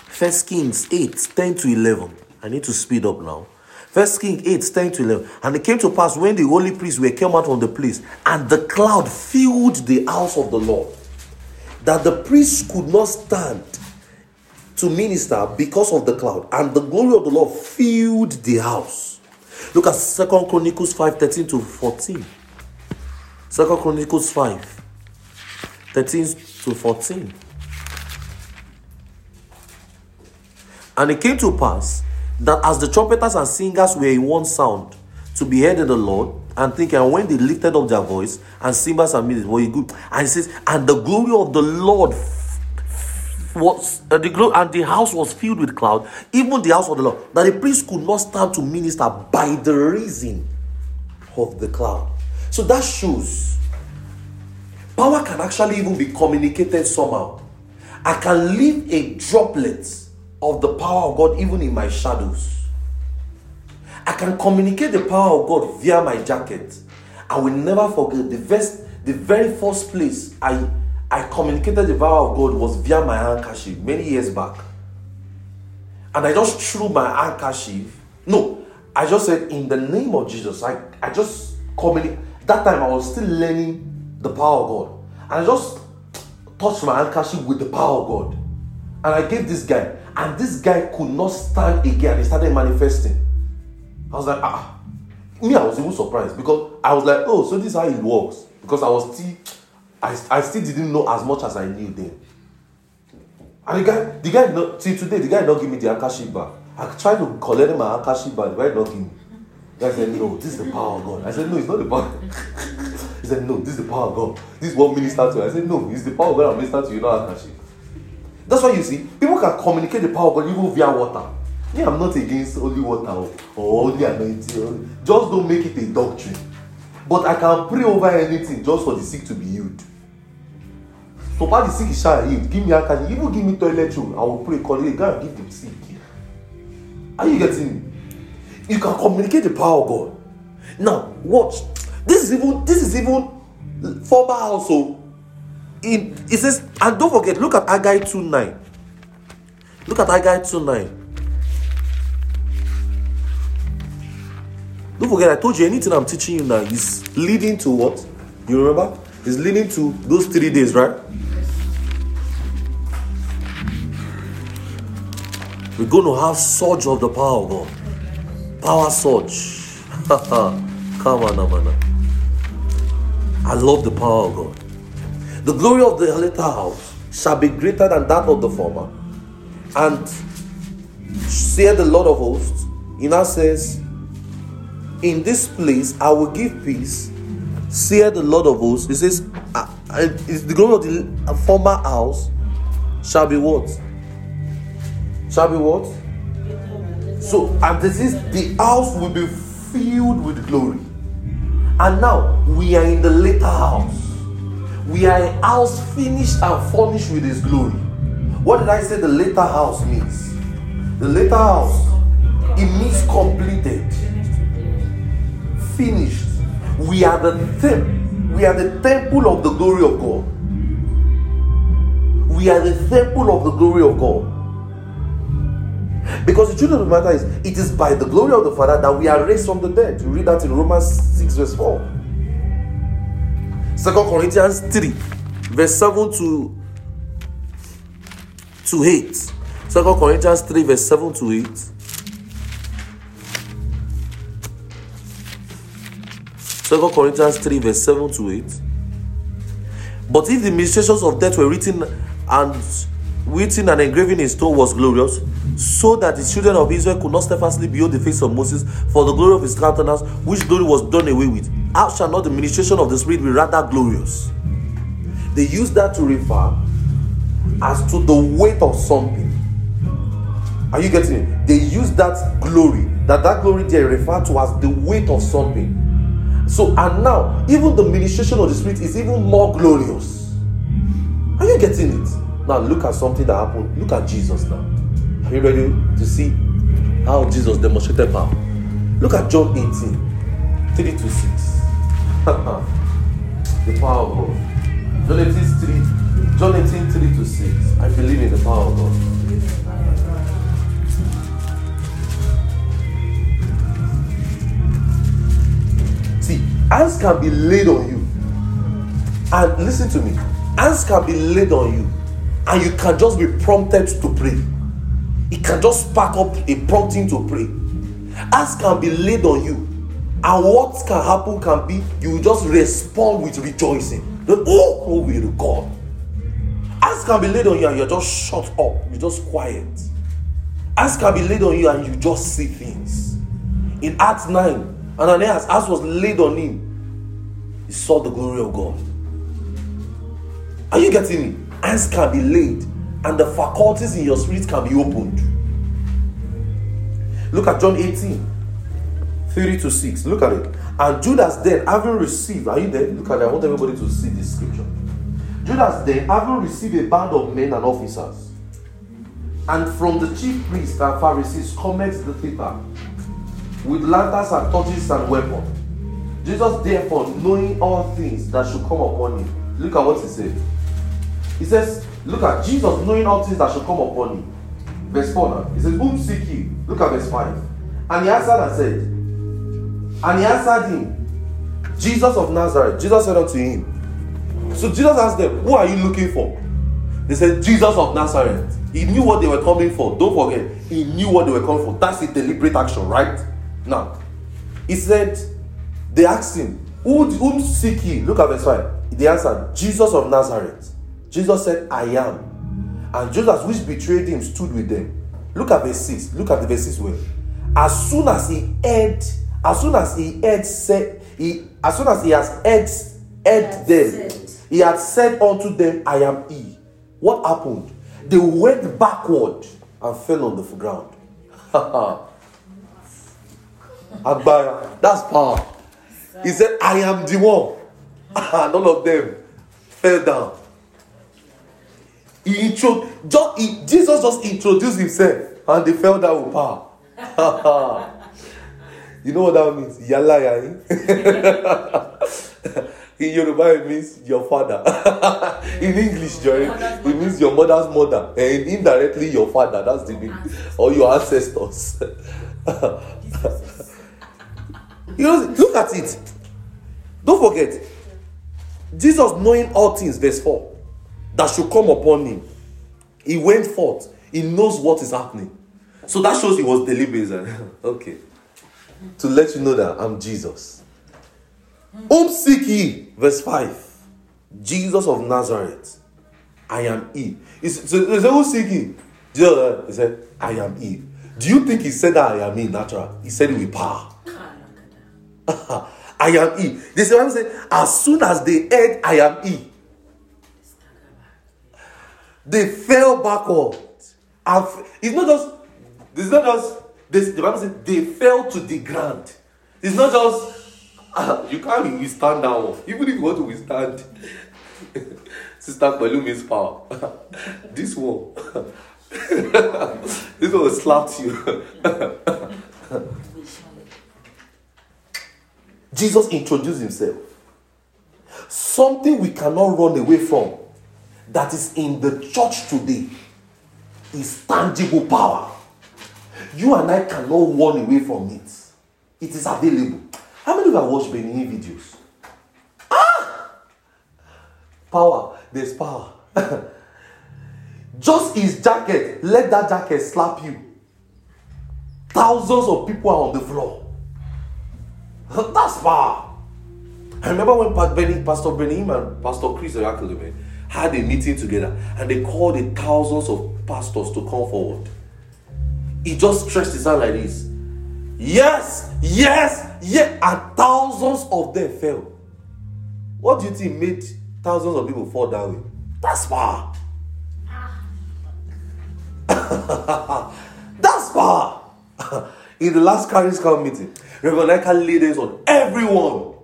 First Kings 8 10 to 11. I need to speed up now. First Kings 8 10 to 11. And it came to pass when the holy priests were came out from the place, and the cloud filled the house of the Lord, that the priests could not stand to minister because of the cloud, and the glory of the Lord filled the house. Look at Second Chronicles 5 13 to 14. Second Chronicles 5 13 to 14. And it came to pass that as the trumpeters and singers were in one sound to be heard in the Lord, and thinking, when they lifted up their voice, and cymbals and music were good, and it says, and the glory of the Lord was uh, the glory and the house was filled with cloud, even the house of the Lord, that the priest could not stand to minister by the reason of the cloud. So that shows power can actually even be communicated somehow. I can leave a droplet of the power of God even in my shadows. I can communicate the power of God via my jacket. I will never forget the first, the very first place I I communicated the power of God was via my handkerchief many years back. And I just threw my handkerchief. No, I just said in the name of Jesus. I, I just communicate. That time I was still learning the power of God. And I just touched my handkerchief with the power of God. And I gave this guy. And this guy could not stand again. He started manifesting. I was like, ah. Me, I was even surprised because I was like, oh, so this is how it works. Because I was still, I, I still didn't know as much as I knew then. And the guy, the guy, not, till today, the guy not give me the back. I tried to collect my handkerchief back, the guy not give me. The guy said, no, this is the power of God. I said, no, it's not the power. *laughs* he said, no, this is the power of God. This is what minister to. I said, no, it's the power of God I'm minister to you, not handkerchief. That's why you see, people can communicate the power of God even via water. Me, I'm not against only water oh, or, or only anointing. Just don't make it a doctrine. But I can pray over anything just for the sick to be healed. So far the sick is shall. Give me can even give me toilet roll. I will pray, call it, go and give them sick. Are you getting me? You can communicate the power of God. Now, watch. This is even this is even former also. Oh. In it says, and don't forget, look at Haggai 2 9. Look at Haggai 2 9. Don't forget, I told you anything I'm teaching you now is leading to what? You remember? Is leading to those three days, right? We're going to have surge of the power of God. Power surge. *laughs* Come on, man. I love the power of God. The glory of the latter house shall be greater than that of the former. And said the Lord of hosts, he now says, In this place I will give peace, said the Lord of hosts. He says, the glory of the former house shall be what? Shall be what? So, and this is the house will be filled with glory. And now we are in the later house. We are a house finished and furnished with His glory. What did I say the later house means? The later house, it means completed, finished. We are the temple. We are the temple of the glory of God. We are the temple of the glory of God. Because the truth of the matter is, it is by the glory of the Father that we are raised from the dead. You read that in Romans 6, verse 4. Second Corinthians 3, verse 7 to, to 8. Second Corinthians 3, verse 7 to 8. Second Corinthians 3, verse 7 to 8. But if the ministrations of death were written and written and engraven in stone was glorious, so that the children of Israel could not steadfastly behold the face of Moses for the glory of his countenance, which glory was done away with. How shall not the ministration of the Spirit be rather glorious? They use that to refer as to the weight of something. Are you getting it? They use that glory, that that glory they refer to as the weight of something. So, and now, even the ministration of the Spirit is even more glorious. Are you getting it? Now, look at something that happened. Look at Jesus now. Are you ready to see how Jesus demonstrated power? Look at John 18 3 to 6. *laughs* the power of God. John 18 3, John 18 3 to 6. I believe in the power of God. See, hands can be laid on you. And listen to me, hands can be laid on you, and you can just be prompted to pray. It can just spark up a prompting to pray. Hands can be laid on you, and what can happen can be you will just respond with rejoicing. Then, oh, glory to God. Hands can be laid on you, and you're just shut up, you're just quiet. Hands can be laid on you, and you just see things. In Acts 9, Ananias, as was laid on him, he saw the glory of God. Are you getting me? Hands can be laid, and the faculties in your spirit can be opened. Look at John 18 3 to 6. Look at it. And Judas then, having received, are you there? Look at it. I want everybody to see this scripture. Judas then, having received a band of men and officers, and from the chief priests and Pharisees cometh the thither with lanterns and torches and weapons. Jesus, therefore, knowing all things that should come upon him, look at what he said. He says, Look at Jesus knowing all things that should come upon him. Verse 4 now. He says, Whom seek ye? Look at verse 5. And he answered and said, And he answered him, Jesus of Nazareth. Jesus said unto him, So Jesus asked them, Who are you looking for? They said, Jesus of Nazareth. He knew what they were coming for. Don't forget, he knew what they were coming for. That's a deliberate action, right? Now, he said, They asked him, Who whom seek ye? Look at verse 5. They answered, Jesus of Nazareth. Jesus said, I am. And Judas, which betrayed him, stood with them. Look at verse 6. Look at the verse 6 well. As soon as he heard, as soon as he heard said, he as soon as he has heard, heard them, he had said unto them, I am he. What happened? They went backward and fell on the ground. *laughs* Agbara, that's power. He said, I am the one. *laughs* and all of them fell down. He intro, just, he, Jesus just introduced himself and they fell down with power. you know what that means? Yalla yayi. Eh? *laughs* In Yoruba, it means your father. *laughs* in English, Jerry, it means your mother's mother. And indirectly, your father. That's the meaning. Or your ancestors. *laughs* you know, look at it. Don't forget. Jesus knowing all things, verse 4, that should come upon him. He went forth. He knows what is happening. So that shows he was deliberate. *laughs* okay. To let you know that I'm Jesus. Whom seek ye? Verse 5. Jesus of Nazareth. I am he. So they said, Who seek ye? Jesus uh, he said, I am he. Do you think he said that I am he natural? He said it with power. *laughs* I am he. They said, say, as soon as they heard I am he, they fell backward. And it's not just, it's not just, this, the Bible says they fell to the ground. It's not just, ah, *laughs* you can't withstand that one. Even if you want to withstand, *laughs* Sister Palumi's power. *laughs* this one, this one slapped you. Jesus introduced himself. Something we cannot run away from that is in the church today is tangible power. You and I cannot run away from it. It is available. How many of you have watched Benny videos? Ah! Power. There's power. *laughs* Just his jacket, let that jacket slap you. Thousands of people are on the floor. *laughs* That's power. I remember when Pa- Benny, Pastor Benny Hinn and Pastor Chris Oyakhilome had a meeting together and they called the thousands of pastors to come forward. He just stretched his hand like this. Yes, yes, yes, and thousands of them fell. What do you think made thousands of people fall that way? That's power. *laughs* That's power. *laughs* In the last Carries meeting, Reverend Eka laid on everyone.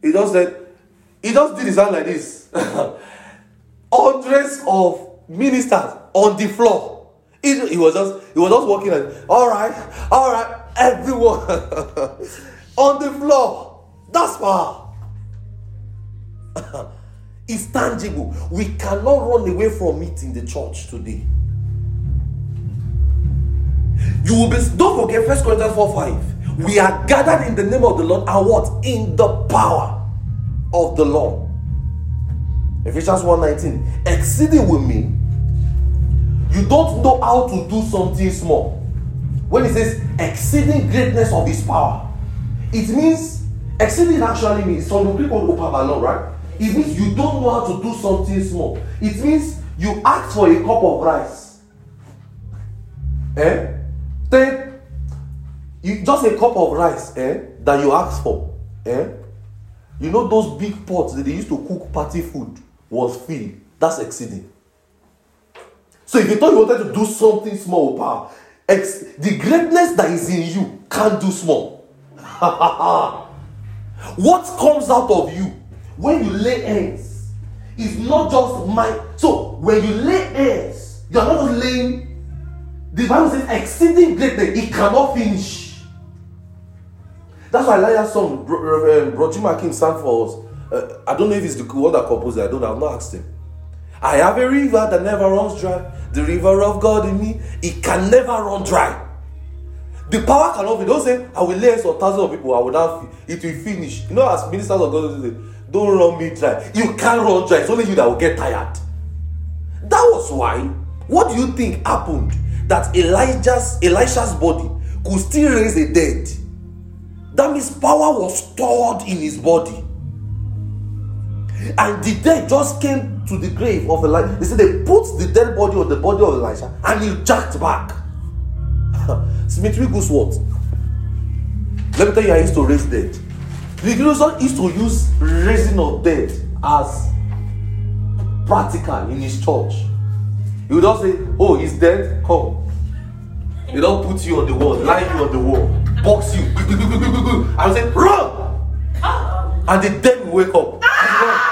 He just said, he just did his hand like this. *laughs* Hundreds of ministers on the floor. He, he was just he was just walking like, all right, all right, everyone *laughs* on the floor. That's power. *laughs* it's tangible. We cannot run away from it in the church today. You will be don't forget First Corinthians 4 5. We are gathered in the name of the Lord and what? In the power of the Lord. Ephesians 1:19. Exceeding with me. You don't know how to do something small. When it says exceeding greatness of his power, it means exceeding actually means some people Upabalo, right? It means you don't know how to do something small. It means you ask for a cup of rice. Eh? Then you just a cup of rice, eh? That you ask for, eh? You know those big pots that they used to cook party food was filled. That's exceeding. So if you thought you wanted to do something small power, ex- the greatness that is in you can't do small. *laughs* what comes out of you when you lay hands is not just my. So when you lay hands, you are not just laying. The Bible says exceeding greatness, it cannot finish. That's why I like that song Bro, Bro Akim sang for us. Uh, I don't know if it's the one that composed it. I don't. I've not asked him. I have a river that never runs dry. The river of God in me, it can never run dry. The power cannot be. Don't say, I will lay on thousands of people. I will not. It will finish. You know, as ministers of God, say, don't run me dry. You can't run dry. It's only you that will get tired. That was why. What do you think happened? That Elijah's Elisha's body could still raise the dead. That means power was stored in his body. And the dead just came to the grave of Elijah. They said they put the dead body on the body of Elijah and he jacked back. *laughs* Smith "What? Let me tell you, I used to raise dead. The Gilson used to use raising of dead as practical in his church. He would just say, Oh, he's dead, come. They don't put you on the wall, lie you on the wall, box you, and say, Run! Ah! And the dead will wake up. Ah!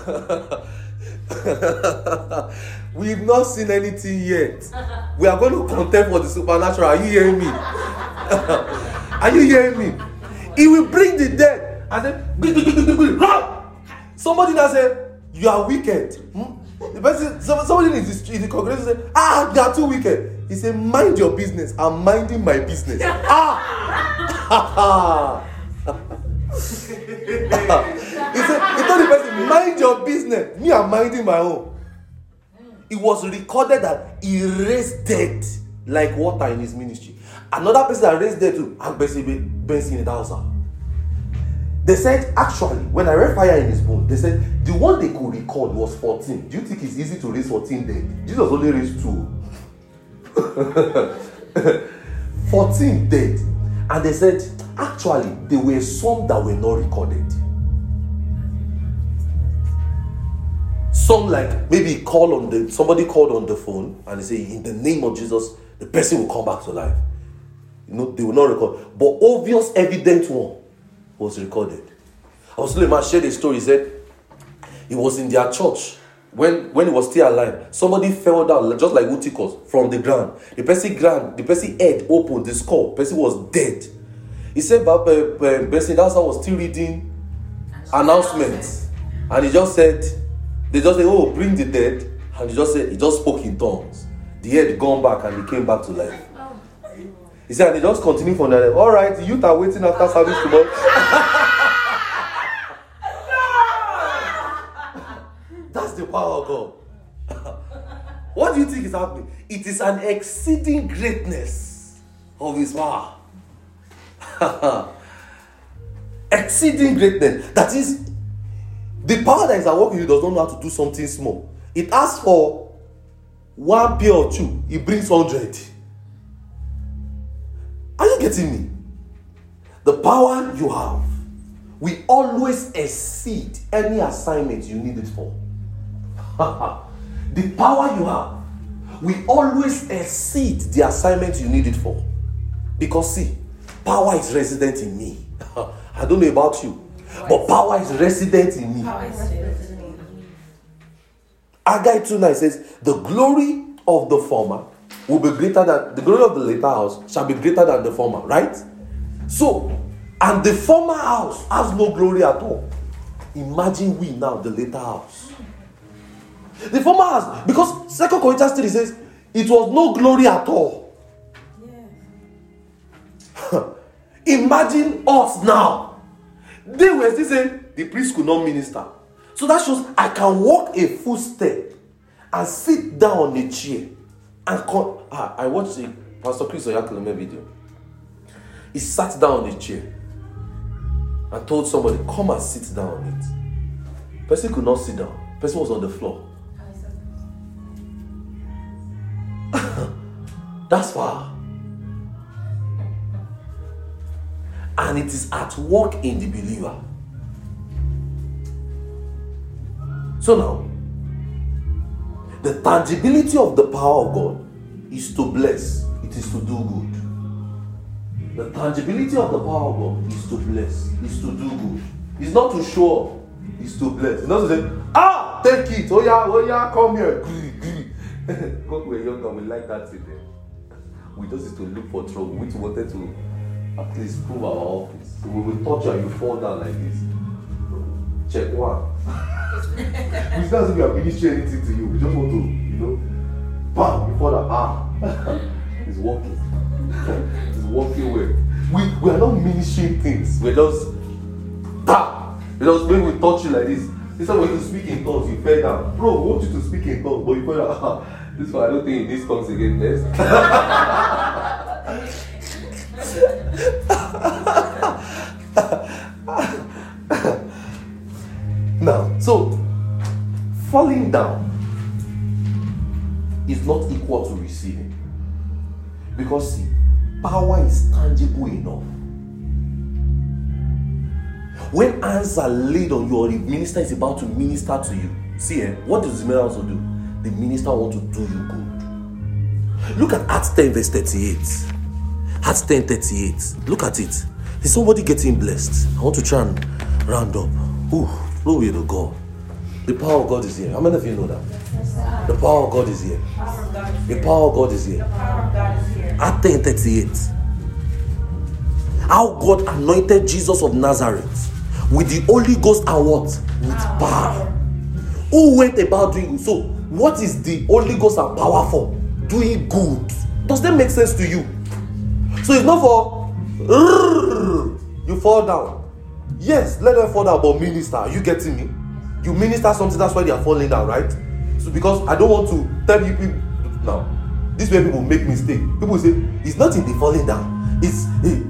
*laughs* We've not seen anything yet. We are going to contend for the supernatural. Are you hearing me? *laughs* are you hearing me? He will bring the dead and then. Somebody now say, You are wicked. Hmm? The person, some- somebody in the, in the congregation say, Ah, you are too wicked. He said, Mind your business. I'm minding my business. *laughs* ah! He said, he told the person, mind your business. Me, I'm minding my own. It was recorded that he raised dead like water in his ministry. Another person that raised dead too, and basically Benson in the house. They said, actually, when I read fire in his bone, they said the one they could record was 14. Do you think it's easy to raise 14 dead? Jesus only raised two. *laughs* 14 dead. And they said, actually, there were some that were not recorded. Some like maybe call on the somebody called on the phone and they say, In the name of Jesus, the person will come back to life. You know, they will not record. But obvious, evident one was recorded. I was telling man shared a story. He said he was in their church when when he was still alive. Somebody fell down just like Eutychus from the ground. The person ground, the person head opened, the skull, person was dead. He said, but Bessie, I was still reading announcements. And he just said, they just say, oh, bring the dead. And he just said, he just spoke in tongues. The head gone back and he came back to life. He said, and they just continue from there. All right, the youth are waiting after service tomorrow. *laughs* That's the power of God. *laughs* what do you think is happening? It is an exceeding greatness of His power. *laughs* exceeding greatness. That is, the power that is at work in you does not know how to do something small. It asks for one pair or two, it brings hundred. Are you getting me? The power you have will always exceed any assignment you need it for. *laughs* the power you have will always exceed the assignment you need it for. Because, see, power is resident in me. *laughs* I don't know about you, but power is resident in me. Haggai 2 9 says, The glory of the former will be greater than the glory of the later house shall be greater than the former, right? So, and the former house has no glory at all. Imagine we now, the later house. The former house, because Second Corinthians 3 says, it was no glory at all. Imagine us now. They were still saying the priest could not minister. So that shows I can walk a full step and sit down on a chair and come. Ah, I watched the Pastor Chris Oyakhilome video. He sat down on a chair and told somebody, come and sit down on it. Person could not sit down. Person was on the floor. *laughs* That's power. And it is at work in the believer. So now, The tangibility of the power of God is to bless, it is to do good. The tangibility of the power of God is to bless, is to do good. It's not to show off, it's to bless. It's not to say, ah, take it, oh yeah, oh yeah, come here. When *laughs* we were younger, we like that thing. eh. We just used to look for trouble. We wanted to at least prove our office. So we will touch you and you fall down like this. Check one. we still as if we are ministering anything to you. We just want to, you know, bam, before that, ah, *laughs* it's working. *laughs* it's working well. We, we are not ministering things. We're just, bam. Because when we touch you like this, instead of you to speak in tongues, you fell down. Bro, we want you to speak in tongues, but you fell down. Ah, *laughs* this one, I don't think needs tongues again. Next. *laughs* Now, so falling down is not equal to receiving. Because see, power is tangible enough. When hands are laid on you or the minister is about to minister to you, see eh, what does the minister also do? The minister want to do you good. Look at Acts 10 verse 38. Acts 10 38. Look at it. Is somebody getting blessed? I want to try and round up. Ooh, glory to God. The power of God is here. How many of you know that? The power of God is here. The power of God is here. Power of God is here. Acts 10 38. How God anointed Jesus of Nazareth with the Holy Ghost and what? With power. Who went about doing? So, what is the Holy Ghost and power for? Doing good. Does that make sense to you? So, it's not for you fall down. Yes, let them fall down, but minister. Are you getting me? You minister something, that's why they are falling down, right? So, because I don't want to tell you people now, this way people make mistake. People say it's not in the falling down. It's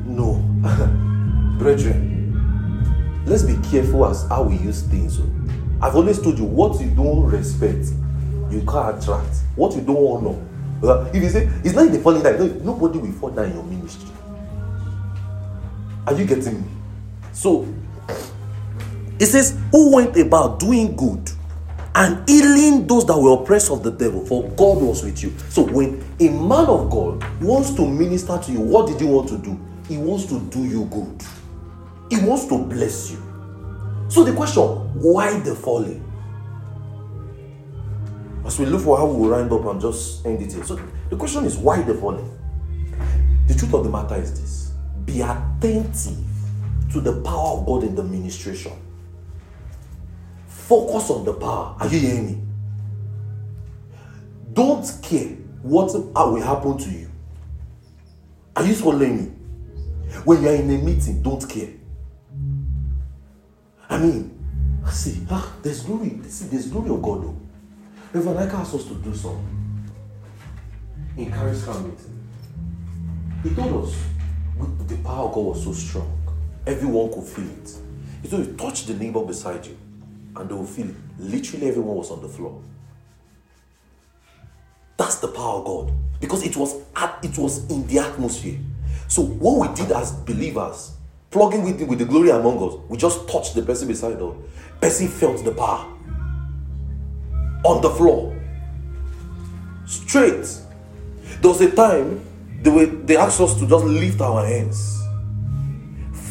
no, *laughs* brethren. Let's be careful as how we use things. oh. I've always told you what you don't respect, you can't attract. What you don't honor. If you say it's not in the falling down, nobody will fall down in your ministry. Are you getting me? So it says, Who went about doing good and healing those that were oppressed of the devil, for God was with you. So when a man of God wants to minister to you, what did he want to do? He wants to do you good, he wants to bless you. So the question, why the falling? As we look for how we will round up and just end it here. So the question is, why the falling? The truth of the matter is this be attentive to the power of God in the ministration. Focus on the power. Are you hearing me? Don't care what will happen to you. Are you following me? When you are in a meeting, don't care. I mean, see, ah, there's glory. See, there's glory of God though. Reverend Ika asked us to do something in Charisma meeting. He told us the power of God was so strong, everyone could feel it. He told you, touch the neighbor beside you, and they will feel it. Literally, everyone was on the floor. That's the power of God because it was at, it was in the atmosphere. So what we did as believers, plugging with the, with the glory among us, we just touched the person beside us. Person felt the power on the floor, straight. There was a time they were they asked us to just lift our hands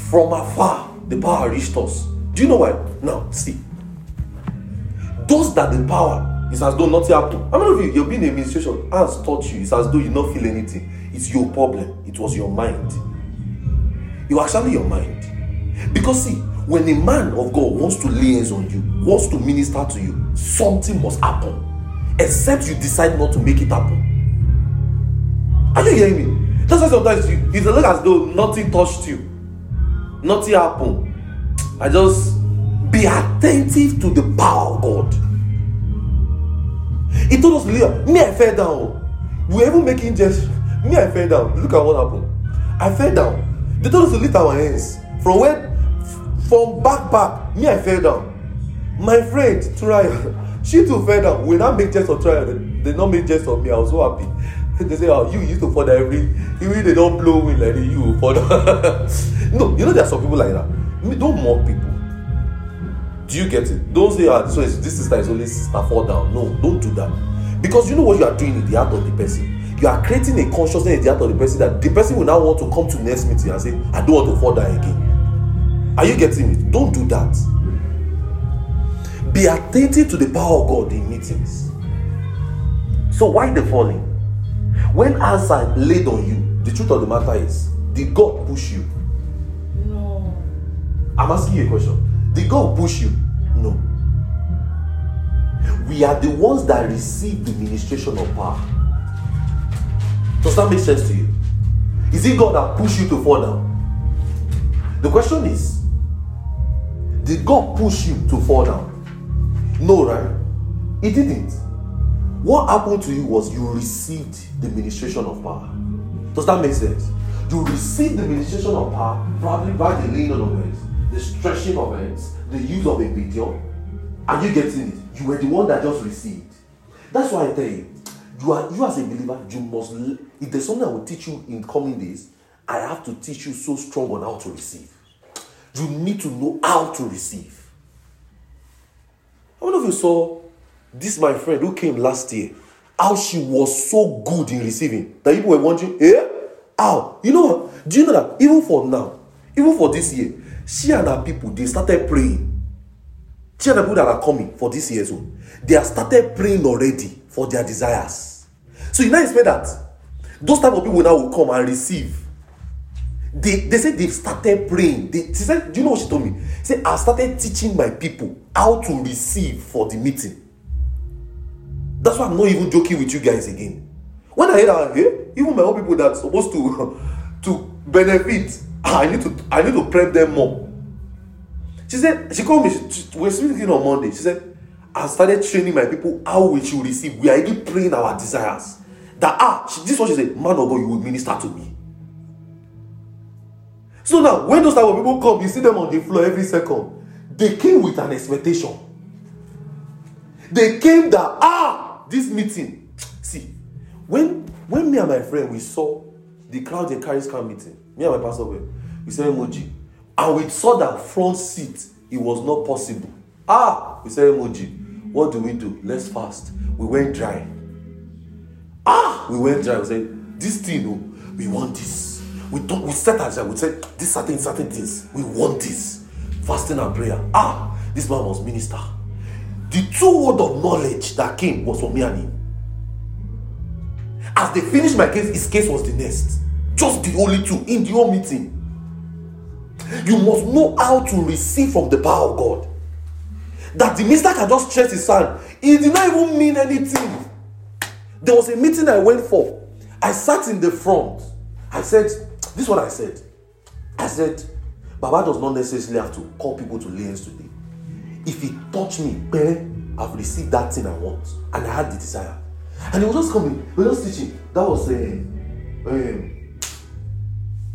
from afar. The power reached us. Do you know why? Now see, those that the power is as though nothing happened. How many of you you've been in administration has taught you? It's as though you don't feel anything. It's your problem. It was your mind. It was actually your mind. Because see, when a man of God wants to hands on you, wants to minister to you, something must happen. Except you decide not to make it happen. Are you hearing me? That's why sometimes you, it's like as though nothing touched you. Nothing happened. I just be attentive to the power of God. He told us, Leah, me, I fell down. We even making just me, I fell down. Look at what happened. I fell down. They told us to lift our hands. From where? From back, back. Me, I fell down. My friend, Turaya, *laughs* she too fell down. We now make jest of Turaya. They, they not make jest of me. I was so happy. *laughs* They say, oh, you used to fall down every, even they don't blow wind like you fall down. *laughs* no, you know there are some people like that. Don't mock people. Do you get it? Don't say, ah, this one is this sister is only sister fall down. No, don't do that. Because you know what you are doing in the heart of the person. You are creating a consciousness in the heart of the person that the person will now want to come to next meeting and say, I don't want to fall down again. Are you getting it? Don't do that. Be attentive to the power of God in meetings. So why the falling? When answer laid on you, the truth of the matter is, did God push you? No. I'm asking you a question. Did God push you? No. We are the ones that receive the ministration of power. Does that make sense to you? Is it God that pushed you to fall down? The question is, did God push you to fall down? No, right? He didn't. What happened to you was you received the ministration of power. Does that make sense? You received the ministration of power probably by the laying on of hands, the stretching of hands, the use of a medium. Are you getting it? You were the one that just received. That's why I tell you, you are you as a believer, you must. If there's something I will teach you in coming days, I have to teach you so strong on how to receive. You need to know how to receive. How many of you saw this my friend who came last year? How she was so good in receiving that people were wondering, eh? How? You know? Do you know that even for now, even for this year, she and her people they started praying. She and the people that are coming for this year, so they have started praying already for their desires. So you now expect that those type of people now will come and receive. They they said they've started praying. They, she said, do you know what she told me? She I started teaching my people how to receive for the meeting. That's why I'm not even joking with you guys again. When I hear that, eh, even my own people that's supposed to *laughs* to benefit, I need to I need to prep them more. She said, she called me, we were speaking on Monday. She said, I started training my people how we should receive. We are already praying our desires. That ah, she, this is what she said, man of God, you will minister to me. So now, when those type of people come, you see them on the floor every second. They came with an expectation. They came that ah, this meeting. See, when when me and my friend we saw the crowd in Caris Camp meeting, me and my pastor were, we said emoji, and we saw that front seat. It was not possible. Ah, we said emoji. What do we do? Let's fast. We went dry. Ah, we went dry. We said, this thing, oh, we want this. We don't. We set ourselves. We said, this certain certain things. We want this. Fasting and prayer. Ah, this man was minister. The two word of knowledge that came was from me and him. As they finished my case, his case was the next. Just the only two in the whole meeting. You must know how to receive from the power of God. That the minister can just stretch his hand. It did not even mean anything. There was a meeting I went for. I sat in the front. I said, This is what I said. I said, Baba does not necessarily have to call people to lay hands today. If he touch me, ben, I've received that thing I want. And I had the desire. And he was just coming, he was just teaching. That was uh, um,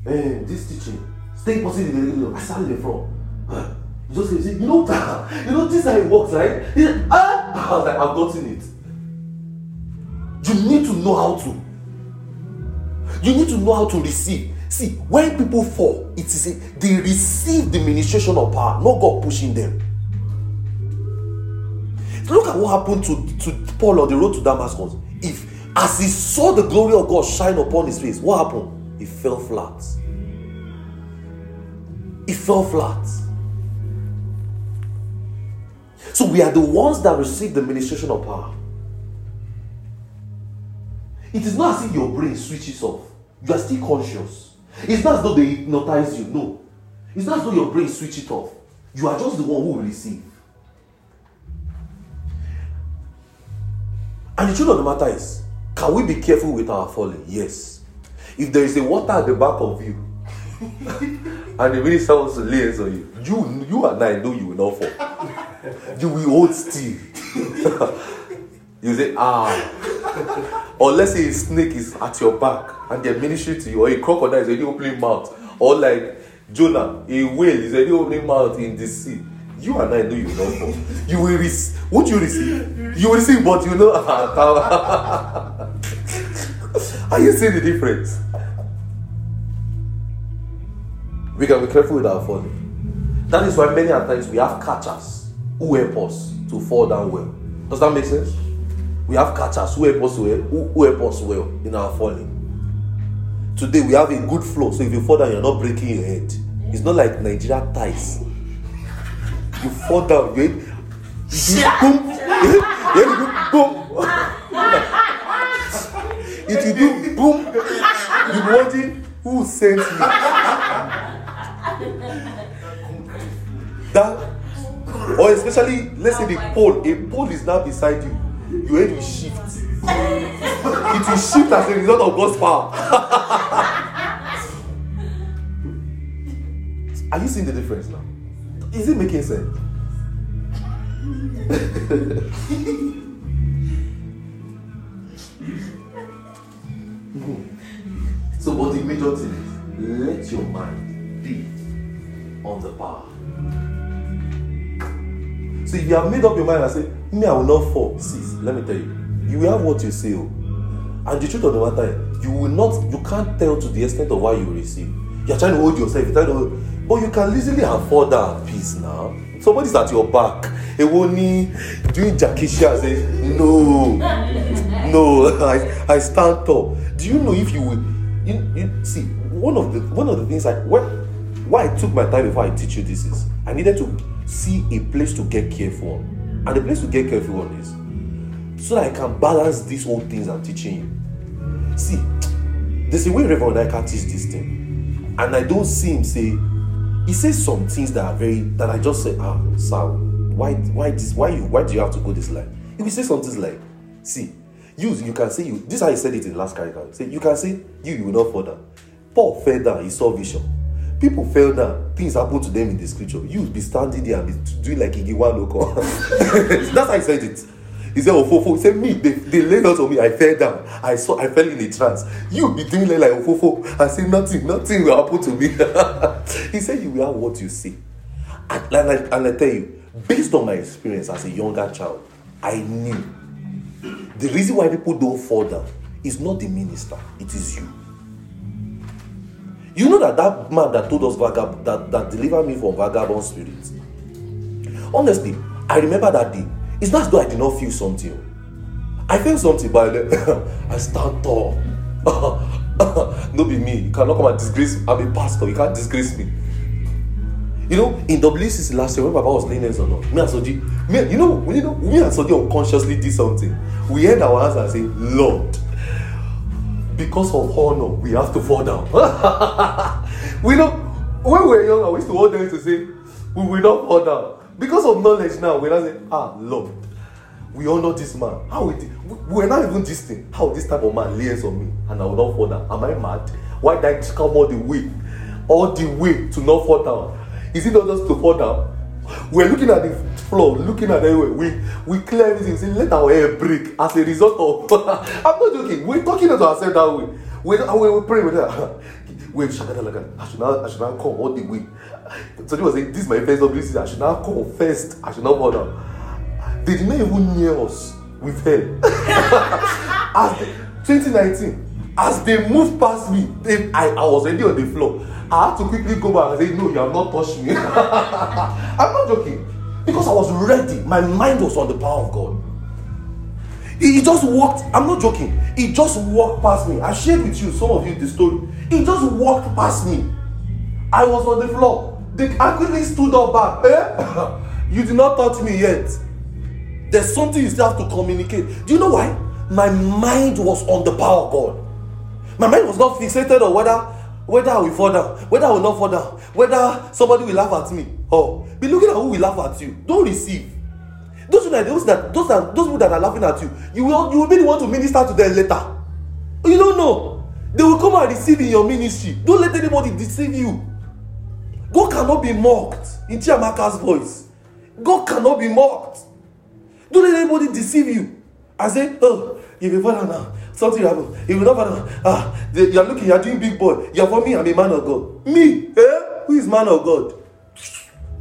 um, this teaching. Stay positive. in the- I sat in front. He just said, you know, you know, this is how it works, right? He said, ah! *laughs* I was like, I've gotten it. You need to know how to. You need to know how to receive. See, when people fall, it is a, they receive the ministration of power, not God pushing them. Look at what happened to, to Paul on the road to Damascus. If as he saw the glory of God shine upon his face, what happened? He fell flat. He fell flat. So we are the ones that receive the ministration of power. It is not as if your brain switches off. You are still conscious. It's not as though they hypnotize you. No. It's not as though your brain switch it off. You are just the one who will receive. And the truth of the matter is, can we be careful with our falling? Yes. If there is a water at the back of you, *laughs* and the minister wants to lay on you, you, you and I know you will not fall. *laughs* You will hold still. *laughs* you say, ah. Or let's say a snake is at your back and they're ministering to you, or a crocodile is already opening mouth, or like Jonah, a whale is already opening mouth in the sea. You and I know you will not. You will receive. Won't you receive? You will receive, but you know. *laughs* Are you seeing the difference? We can be careful with our falling. That is why many times we have catchers who help us to fall down well. Does that make sense? We have catchers who help us well, who, who help us well in our falling. Today we have a good flow, so if you fall down, you're not breaking your head. It's not like Nigeria ties. You fall down, you you boom, you do boom. if you do boom, you wondering who sent me. That or especially let's say the pole, a pole is now beside you, your head will shift. it will shift as a result of God's power. Are you seeing the difference now? Is it making sense? *laughs* so, but the major thing is let your mind be on the power. So, if you have made up your mind and say, Me, I will not fall, sis, let me tell you, you will have what you say. oh. And the truth of the matter, is, you will not, you can't tell to the extent of why you receive. You're trying to hold yourself, you're trying to hold, but you can easily afford that peace now. Somebody's at your back. Èwo ni doing Jackie Chan say, no, no, *laughs* I, I stand tall. Do you know if you will, you, you see, one of the one of the things I when why I took my time before I teach you this is I needed to see a place to get careful on. And the place to get careful on is so that I can balance these old things I'm teaching you. See, there's a way Reverend I can teach this thing. And I don't see him say, he says some things that are very that I just say, ah, sir, why why this why you why do you have to go this line? He will say something like, see, you you can say you this is how he said it in last character. Say you can say you you will not down. Paul down, he saw vision. People fell down, things happen to them in the scripture. You be standing there and be doing like Igiwa local. *laughs* That's how he said it. He said, Ofofo. He said, Me, they, they laid out on me. I fell down. I saw I fell in a trance. You be doing like, like Ofofo. I say nothing, nothing will happen to me. *laughs* he said, You will have what you see. And, and, I, and I tell you, based on my experience as a younger child, I knew the reason why people don't fall down is not the minister, it is you. You know that that man that told us vagab- that, that delivered me from vagabond spirits. Honestly, I remember that day. It's not as though I did not feel something. I felt something, but I *laughs* stand tall. *laughs* no be me. You cannot come and disgrace me. I'm a pastor. You can't disgrace me. You know, in WCC last year when Papa was laying hands on us, me and Soji, me, you know, you know, me and Soji unconsciously did something. We held our hands and say, Lord, because of honor, we have to fall down. *laughs* we know when we were younger, we used to hold them to say, we will not fall down. Because of knowledge now, we now say, ah, Lord, we honor this man. How we, we we're not even this thing. How this type of man lay hands on me and I will not fall down? Am I mad? Why did I come all the way, all the way to not fall down? Is it not just to fall down? We're looking at the floor, looking at everywhere. We we clear everything. Say, let our hair break as a result of. *laughs* I'm not joking. We're talking to ourselves that way. We we, we pray with *laughs* shakada laga. I should not I should not come all the way. So he was saying, this is my first WC. I should not come first. I should not bother. They did not even near us with hell. as *laughs* the, 2019, as they moved past me, they, I, I was already on the floor. I had to quickly go back and say, No, you have not touched me. I'm not joking. Because I was ready. My mind was on the power of God. He just walked, I'm not joking. He just walked past me. I shared with you, some of you, the story. He just walked past me. I was on the floor. They, I quickly stood up back. Eh? *laughs* you did not touch me yet. There's something you still have to communicate. Do you know why? My mind was on the power of God. My mind was not fixated on whether whether I will fall down, whether I will not fall down, whether somebody will laugh at me. Oh, be looking at who will laugh at you. Don't receive. Those that those that those that those people that are laughing at you, you will you will be the one to minister to them later. You don't know. They will come and receive in your ministry. Don't let anybody deceive you. God cannot be mocked in Chiamaka's voice. God cannot be mocked. Don't let anybody deceive you. I say, oh, you will fall down now. Something will happen. You will not fall down. Ah, you are looking, you are doing big boy. You are for me, I'm a man of God. Me, eh? Who is man of God?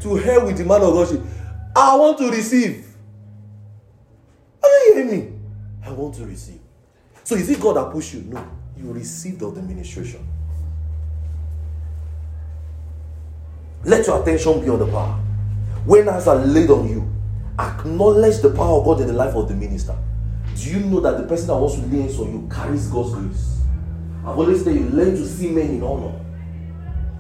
To hell with the man of God. I want to receive. Are you hearing me? I want to receive. So is it God that push you? No. You received of the ministration. Let your attention be on the power. When hands are laid on you, acknowledge the power of God in the life of the minister. Do you know that the person that wants to lay hands on you carries God's grace? I've always said you learn to see men in honor.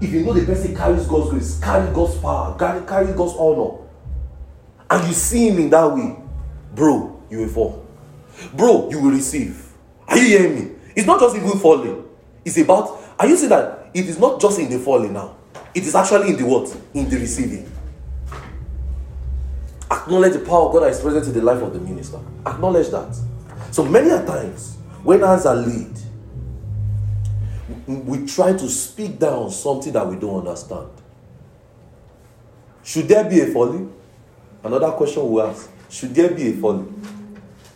If you know the person carries God's grace, carry God's power, carry, God's honor, and you see him in that way, bro, you will fall. Bro, you will receive. Are you hearing me? It's not just even falling. It's about, are you seeing that it is not just in the falling now? It is actually in the what? In the receiving. Acknowledge the power of God that is present in the life of the minister. Acknowledge that. So many a times, when hands are laid, we- try to speak down something that we don't understand. Should there be a falling? Another question we ask: Should there be a falling?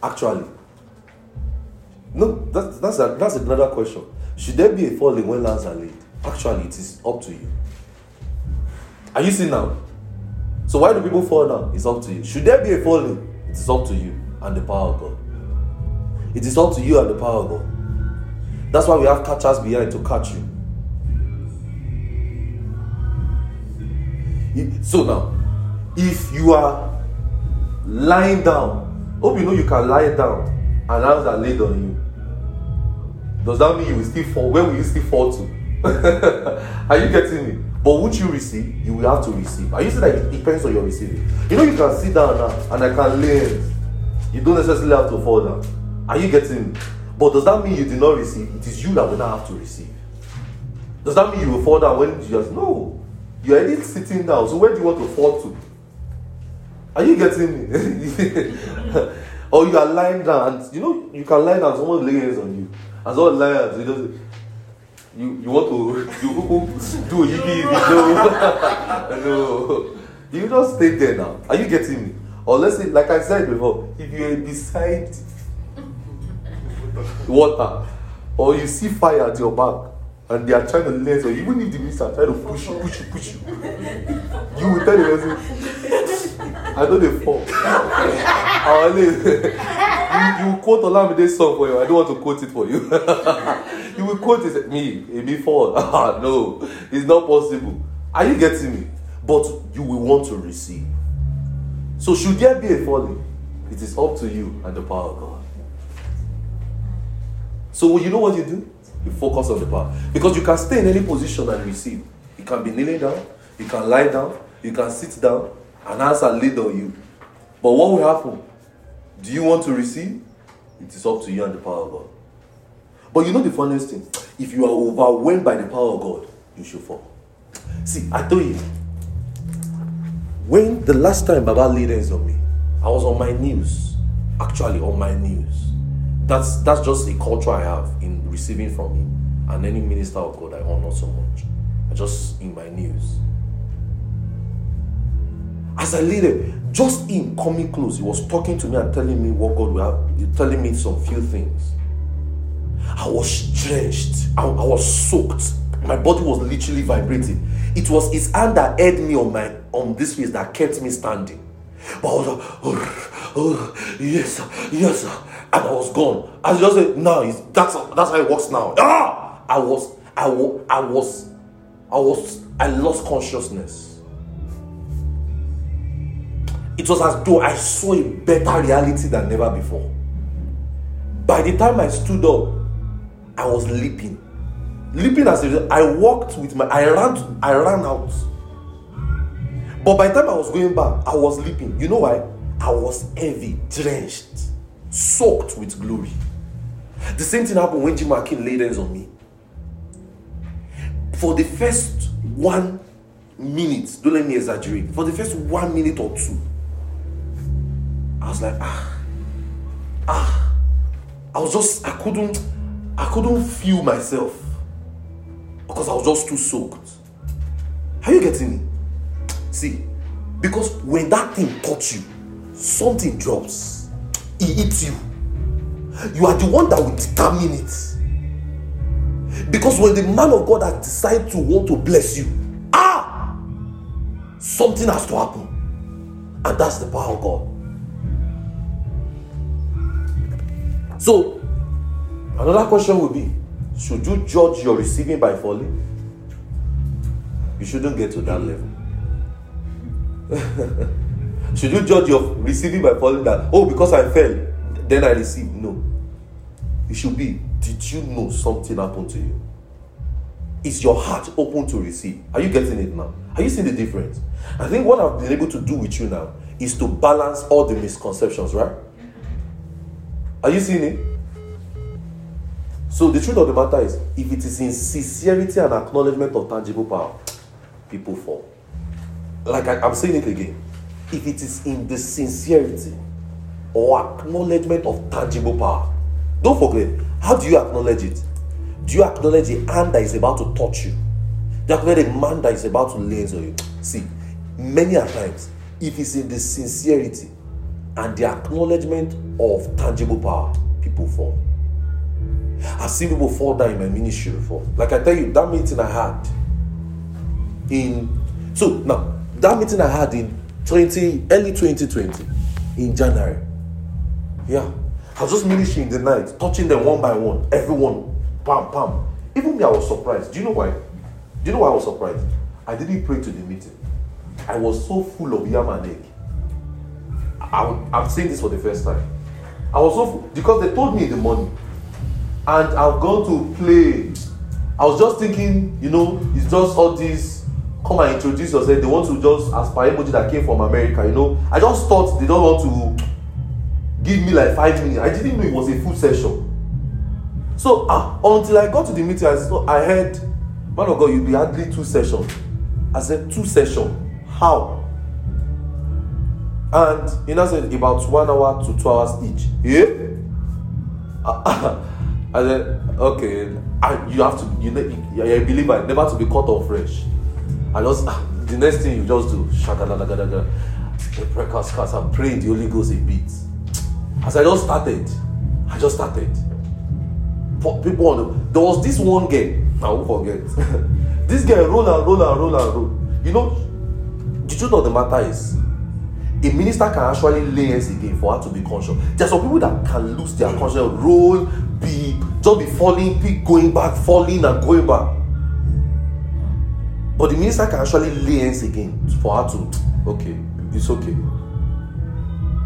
Actually, no. That's that's a, that's another question. Should there be a falling when lands are laid? Actually, it is up to you. Are you seeing now? So why do people fall now? It's up to you. Should there be a falling? It is up to you and the power of God. It is up to you and the power of God. That's why we have catchers behind to catch you. So now, if you are lying down, hope you know you can lie down and hands are laid on you. Does that mean you will still fall? Where will you still fall to? *laughs* are you getting me? But would you receive? You will have to receive. Are you saying that it depends on your receiving? You know you can sit down now and I can lay. You don't necessarily have to fall down. Are you getting me? But does that mean you did not receive? It is you that will not have to receive. Does that mean you will fall down when you just no? You're already sitting down. So where do you want to fall to? Are you getting me? *laughs* or you are lying down and you know you can lie down, someone lay hands on you. Someone lie hands, you just you, you want to you do a yippee no *laughs* no you just stay there now. Are you getting me? Or let's say, like I said before, if you are beside water or you see fire at your back and they are trying to lay so even if the minister trying to push you, push you, push you, you will tell the person, I know they fall. *laughs* You, you quote Olamide song for you. I don't want to quote it for you. *laughs* you will quote it me, me fall. *laughs* No, it's not possible. Are you getting me? But you will want to receive. So should there be a falling, it is up to you and the power of God. So you know what you do? You focus on the power. Because you can stay in any position and receive. You can be kneeling down, you can lie down, you can sit down, and answer laid on you. But what will happen? Do you want to receive? It is up to you and the power of God. But you know the funniest thing? If you are overwhelmed by the power of God, you should fall. See, I told you, when the last time Baba laid hands on me, I was on my knees. Actually, on my knees. That's that's just a culture I have in receiving from him. And any minister of God I honor so much. I just in my knees. As I laid there, just him coming close, he was talking to me and telling me what God will have, telling me some few things. I was drenched. I, I was soaked. My body was literally vibrating. It was his hand that held me on my on this face that kept me standing. But I was like, oh, oh, yes, yes. And I was gone. I just said, no, it's, that's that's how it works now. Ah! I was, I was, I was, I was, I lost consciousness. It was as though I saw a better reality than never before. By the time I stood up, I was leaping. Leaping as if I walked with my I ran I ran out. But by the time I was going back, I was leaping. You know why? I was heavy, drenched, soaked with glory. The same thing happened when Jim Akin laid hands on me. For the first one minute, don't let me exaggerate, for the first one minute or two, I was like, ah, ah. I was just, I couldn't, I couldn't feel myself because I was just too soaked. Are you getting me? See, because when that thing touch you, something drops, it hits you. You are the one that will determine it. Because when the man of God has decided to want to bless you, ah, something has to happen, and that's the power of God. So, another question will be Should you judge your receiving by falling? You shouldn't get to that level. *laughs* should you judge your receiving by falling that, oh, because I fell, then I receive. No. It should be, did you know something happened to you? Is your heart open to receive? Are you getting it now? Are you seeing the difference? I think what I've been able to do with you now is to balance all the misconceptions, right? Are you seeing it? So the truth of the matter is, if it is in sincerity and acknowledgement of tangible power, people fall. Like I, I'm saying it again. If it is in the sincerity or acknowledgement of tangible power, don't forget, how do you acknowledge it? Do you acknowledge a hand that is about to touch you? Do you acknowledge a man that is about to lay on you? See, many a times, if it's in the sincerity and the acknowledgement of tangible power, people fall. I've seen people fall down in my ministry before. Like I tell you, that meeting I had in so now that meeting I had in 20 early 2020 in January. Yeah. I was just ministering in the night, touching them one by one, everyone, pam, pam. Even me, I was surprised. Do you know why? Do you know why I was surprised? I didn't pray to the meeting. I was so full of yam and egg. I, I'm saying this for the first time. I was so full, because they told me in the morning, and I've gone to play. I was just thinking, you know, it's just all this. Come and introduce yourself. They want to just aspire emoji that came from America, you know. I just thought they don't want to give me like five minutes. I didn't know it was a full session. So ah, until I got to the meeting, I, saw, I heard, man of God, you'll be hardly two sessions. I said, two sessions? How? And he now said, about one hour to two hours each. Yeah? I said, okay, I, you have to, you know, you're a believer, never to be caught off fresh. I just, ah, the next thing you just do, shakadadadada, the prayer cast, I'm praying the Holy Ghost a bit. As I just started, I just started. For people on the, there was this one girl, I won't forget. *laughs* this girl roll and roll and roll and roll. You know, the truth of the matter is, a minister can actually lay hands again for her to be conscious. There are some people that can lose their conscience, roll, be just be falling, be going back, falling and going back. But the minister can actually lay hands again for her to, okay, it's okay.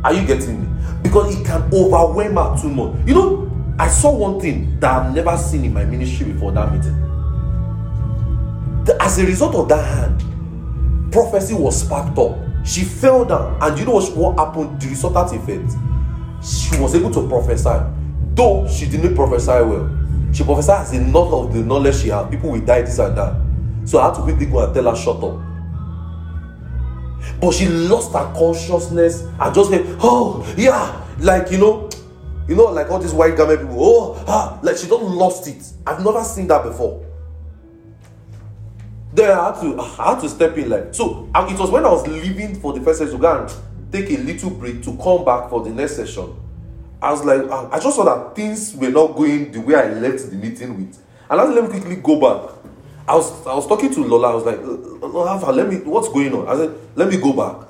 Are you getting me? Because it can overwhelm her too much. You know, I saw one thing that I've never seen in my ministry before that meeting. The- as a result of that hand, prophecy was sparked up. She fell down, and you know what, what happened? The resultant effect. She was able to prophesy, though she didn't prophesy well. She prophesied as enough of the knowledge she had. People will die, this and that. So I had to quickly go and tell her, shut up. But she lost her consciousness and just said, oh, yeah, like, you know, you know, like all these white garment people, oh, ah, like she just lost it. I've never seen that before. Then I had to, I had to step in like, so it was when I was leaving for the first session to go and take a little break to come back for the next session. I was like, I just saw that things were not going the way I left the meeting with. And I let me quickly go back. I was I was talking to Lola. I was like, Lola, let me. What's going on? I said, let me go back.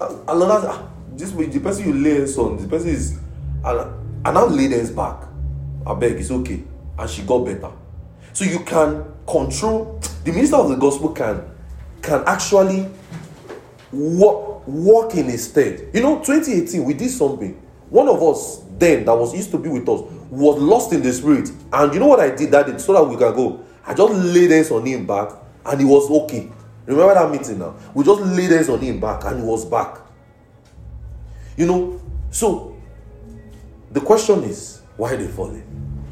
And Lola, said, ah, this the person you lay hands on, the person is, and and now lay hands back. I beg, it's okay, and she got better. So you can control. The minister of the gospel can can actually walk walk in his stead. You know, 2018 we did something. One of us then that was used to be with us was lost in the spirit, and you know what I did that day so that we can go. I just laid hands on him back, and he was okay. Remember that meeting now? We just laid hands on him back, and he was back. You know, so the question is why they falling?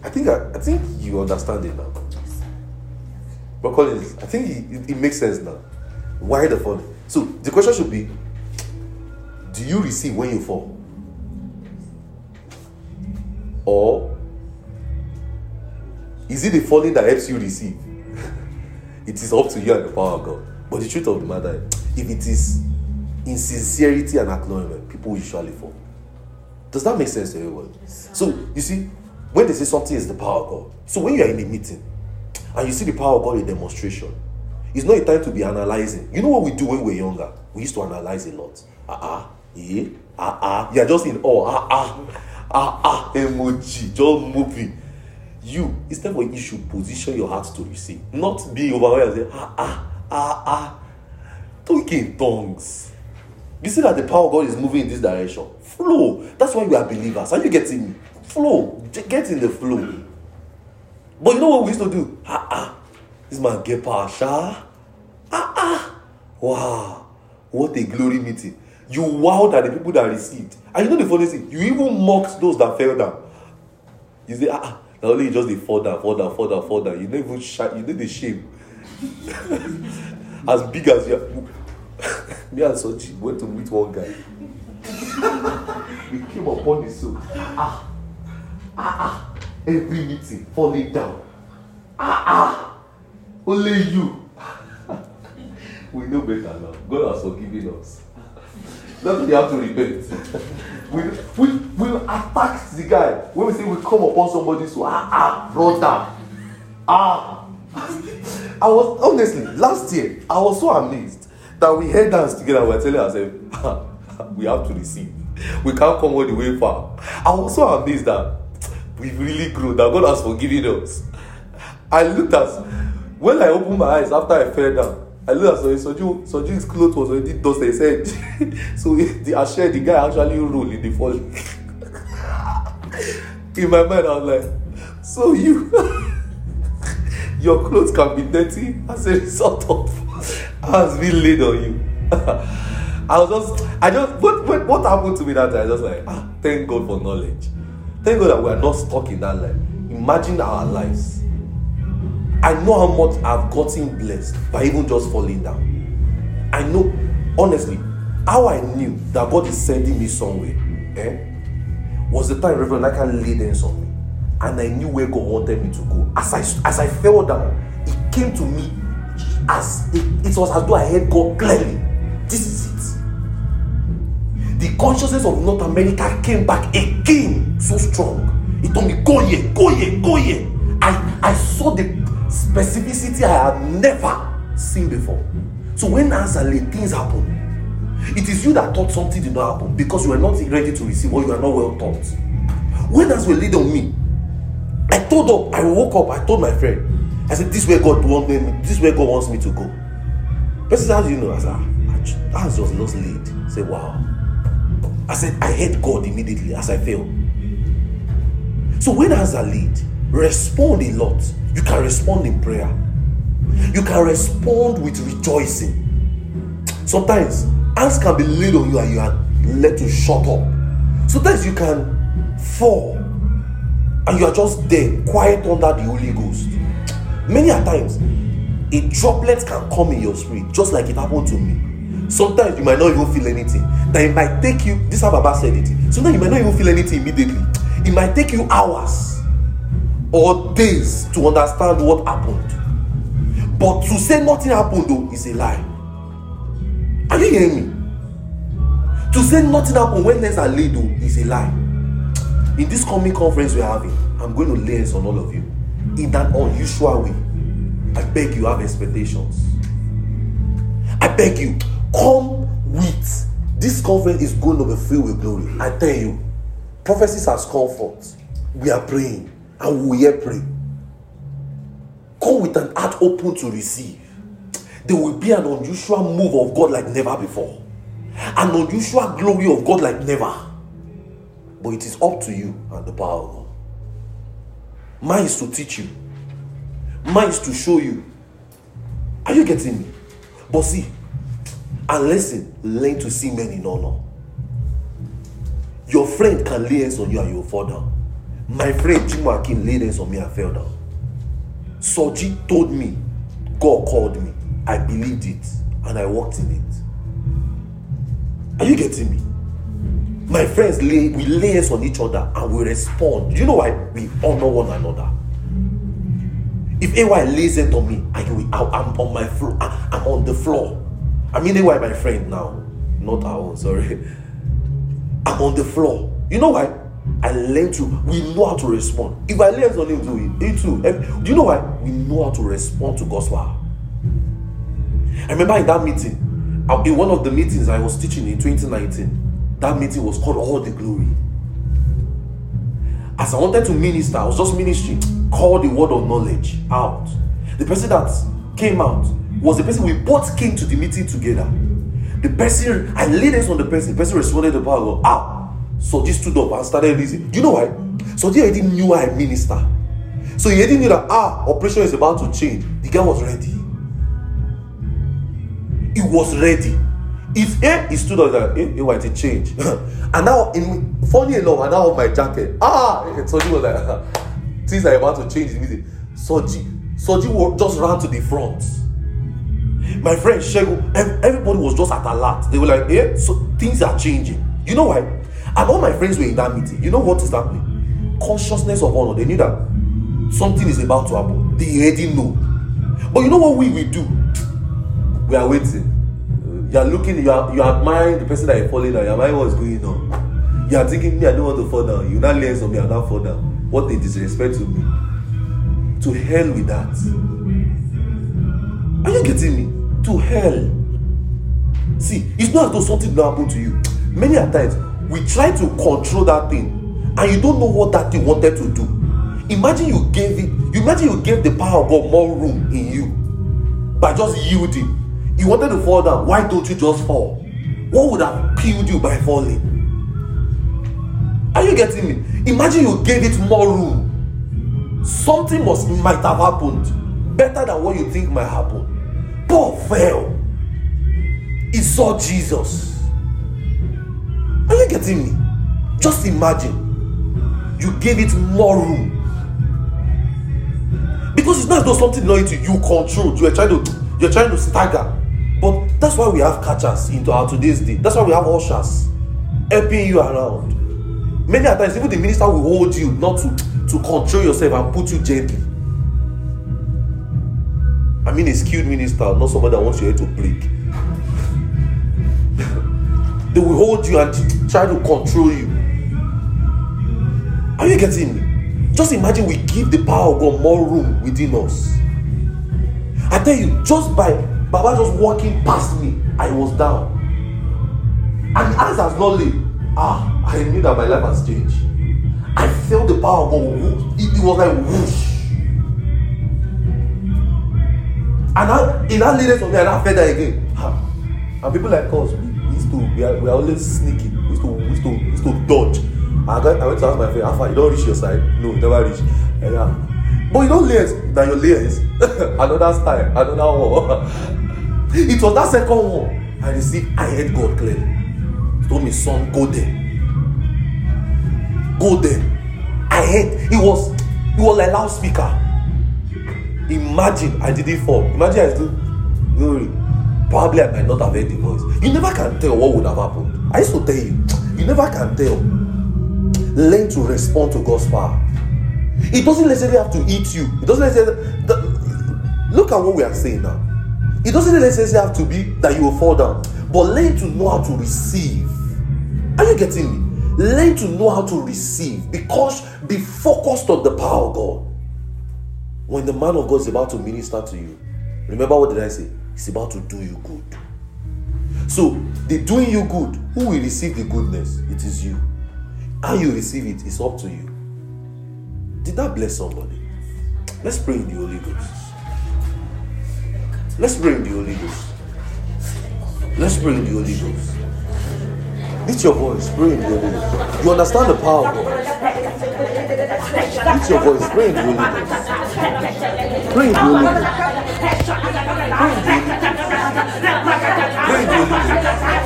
I think I, I think you understand it now. But Collins, I think it, it, it makes sense now. Why the falling? So the question should be: Do you receive when you fall, or is it the falling that helps you receive? *laughs* it is up to you and the power of God. But the truth of the matter, if it is in sincerity and acknowledgement, people usually fall. Does that make sense to everyone? So you see, when they say something is the power of God, so when you are in a meeting and you see the power of God in demonstration, it's not a time to be analyzing. You know what we do when we're younger? We used to analyze a lot. Ah ah, yeah, ah ah. You're just in awe. Ah ah, ah ah. Emoji, just moving. You instead of you should position your heart to receive, not be overwhelmed. and Say ah ah ah ah. Talk in tongues. You see that the power of God is moving in this direction. Flow. That's why we are believers. Are you getting me? Flow. Get in the flow. But you know what we used to do? Ah ah. This man get power, sha. Ah ah. Wow. What a glory meeting. You wowed at the people that received. And you know the funny thing? You even mocked those that fell down. You say, ah, ah. Only you just they fall down, fall down, fall down, fall down. You don't even shout, you the shame. *laughs* as big as you are. *laughs* Me and Soji went to meet one guy. we came upon the soul. Ah, ah, ah. Every meeting falling down. Ah, ah. Only you. *laughs* we know better now. God has forgiven us. Why you have to repent. We, we, we attack the guy. When we say we come upon somebody, so ah, ah, brother. Ah. *laughs* I was honestly last year I was so amazed that we head dance together. We were telling ourselves *laughs* we have to receive. We can't come all the way far. I was so amazed that we've really grown. That God has forgiven us. I looked at when I opened my eyes after I fell down. I looked at Soji. Soji Soji's clothes was already dusted. He said, *laughs* so the shared the guy actually rolled in the fall. *laughs* in my mind, I was like, so you. *laughs* your clothes can be dirty as a result of has been laid on you. I was just, I just, what, what, what happened to me that time? I was just like, ah, thank God for knowledge. Thank God that we are not stuck in that life. Imagine our lives. I know how much I've gotten blessed by even just falling down. I know, honestly, how I knew that God is sending me somewhere, eh, was the time Reverend Naka laid hands on me and I knew where God wanted me to go. As I as I fell down, it came to me as it, it was as though I heard God clearly. This is it. The consciousness of North America came back again so strong. It told me, go here, go here, go here. I, I saw the specificity I had never seen before. So when answer late, things happen. It is you that thought something did not happen because you were not ready to receive or you are not well taught. When as were laid on me, I told up, I woke up, I told my friend, I said, This is where God wants me, this is where God wants me to go. Person said, How do you know? I said, ah, that's just lost lead. I said, Wow. I said, I heard God immediately as I fell. So when answer lead, respond a lot. You can respond in prayer. You can respond with rejoicing. Sometimes hands can be laid on you and you are led to shut up. Sometimes you can fall and you are just there, quiet under the Holy Ghost. Many a times, a droplet can come in your spirit, just like it happened to me. Sometimes you might not even feel anything. That it might take you, this is how Baba said it. Sometimes you might not even feel anything immediately. It might take you hours or days to understand what happened. But to say nothing happened though is a lie. Are you hearing me? To say nothing happened when things are laid though is a lie. In this coming conference we're having, I'm going to lay hands on all of you in an unusual way. I beg you, have expectations. I beg you, come with this conference is going to be filled with glory. I tell you, prophecies has come forth. We are praying and we will pray. Come with an heart open to receive. There will be an unusual move of God like never before, an unusual glory of God like never. But it is up to you and the power of God. Mine is to teach you, mine is to show you. Are you getting me? But see, and listen, learn to see men in honor. Your friend can lay hands on you and you will fall down. My friend Akin laid hands on me and fell down. Soji told me, God called me. I believed it and I walked in it. Are you getting me? My friends lay we lay hands on each other and we respond. You know why? We honor one another. If AY lays hands on me, I, I'm on my floor. I'm on the floor. I mean AY my friend now, not our own. Sorry. *laughs* I'm on the floor. You know why? Learn to. We know how to respond. If I on him, do it. Too. Do you know why? We know how to respond to God's power. I remember in that meeting, in one of the meetings I was teaching in 2019, that meeting was called All the Glory. As I wanted to minister, I was just ministering, call the word of knowledge out. The person that came out was the person we both came to the meeting together. The person, I laid on the person. The person responded to power God. Ah, so this stood up and started releasing. Do you know why? So he already knew I minister. So he already knew that ah, operation is about to change. The guy was ready. He was ready. If eh, he stood up like, eh, eh, it change? *laughs* and now, in funny enough, I now my jacket. Ah, *laughs* so he was like, *laughs* things are about to change immediately. Soji, Soji just ran to the front. My friend Shego, everybody was just at alert. They were like, eh, so things are changing. You know why? And all my friends were in that meeting. You know what is happening? Consciousness of honor. They knew that something is about to happen. They already know. But you know what we will do? We are waiting. You are looking, you are you are admiring the person that you're falling down. You are admiring what's going on. You are thinking, me, I don't want to fall down. You not learn me, I not fall down. What a disrespect to me. To hell with that. Are you getting me? To hell. See, it's not as though something don't happen to you. Many a times we try to control that thing, and you don't know what that thing wanted to do. Imagine you gave it. You imagine you gave the power of God more room in you by just yielding. You wanted to fall down. Why don't you just fall? What would have killed you by falling? Are you getting me? Imagine you gave it more room. Something must might have happened better than what you think might happen. Paul fell. He saw Jesus. Are you getting me? Just imagine. You gave it more room. Because it's not though something not into you controlled. You are trying to you're trying to stagger. But that's why we have catchers into our today's day. That's why we have ushers helping you around. Many a times, even the minister will hold you not to, to control yourself and put you gently. I mean, a skilled minister, not somebody that wants your head to break. They will hold you and try to control you. Are you getting me? Just imagine we give the power of God more room within us. I tell you, just by Baba just walking past me, I was down. And eyes has not laid. Ah, I knew that my life has changed. I felt the power of God. It, it was like whoosh. And I, in that latest of me, and I felt that again. Ah. And people like us, to, we are, we are always sneaky. We used to, we used to, we used to dodge. I, got, I went to ask my friend, Alpha, you don't reach your side? No, you never reach. And, yeah. But you don't layers, now your layers. *laughs* another style, another one. *laughs* it was that second one. I received, I heard God clearly. He told me, son, go there. Go there. I heard, it was, it was like loudspeaker. Imagine I didn't fall. Imagine I still glory. Probably I might not have heard the voice. You never can tell what would have happened. I used to tell you, *tsk* you never can tell. *tsk* Learn to respond to God's power. It doesn't necessarily have to eat you. It doesn't necessarily. Look at what we are saying now. It doesn't necessarily have to be that you will fall down, but learn to know how to receive. Are you getting me? Learn to know how to receive because be focused on the power of God. When the man of God is about to minister to you, remember what did I say? It's about to do you good. So, the doing you good, who will receive the goodness? It is you. How you receive it is up to you. Did that bless somebody? Let's pray in the Holy Ghost. Let's pray in the Holy Ghost. Let's pray in the Holy Ghost. Lift your voice, pray in the Holy Ghost. You understand the power of God. Lift your voice, pray in the Holy Ghost. Pray in the Holy Ghost. Pray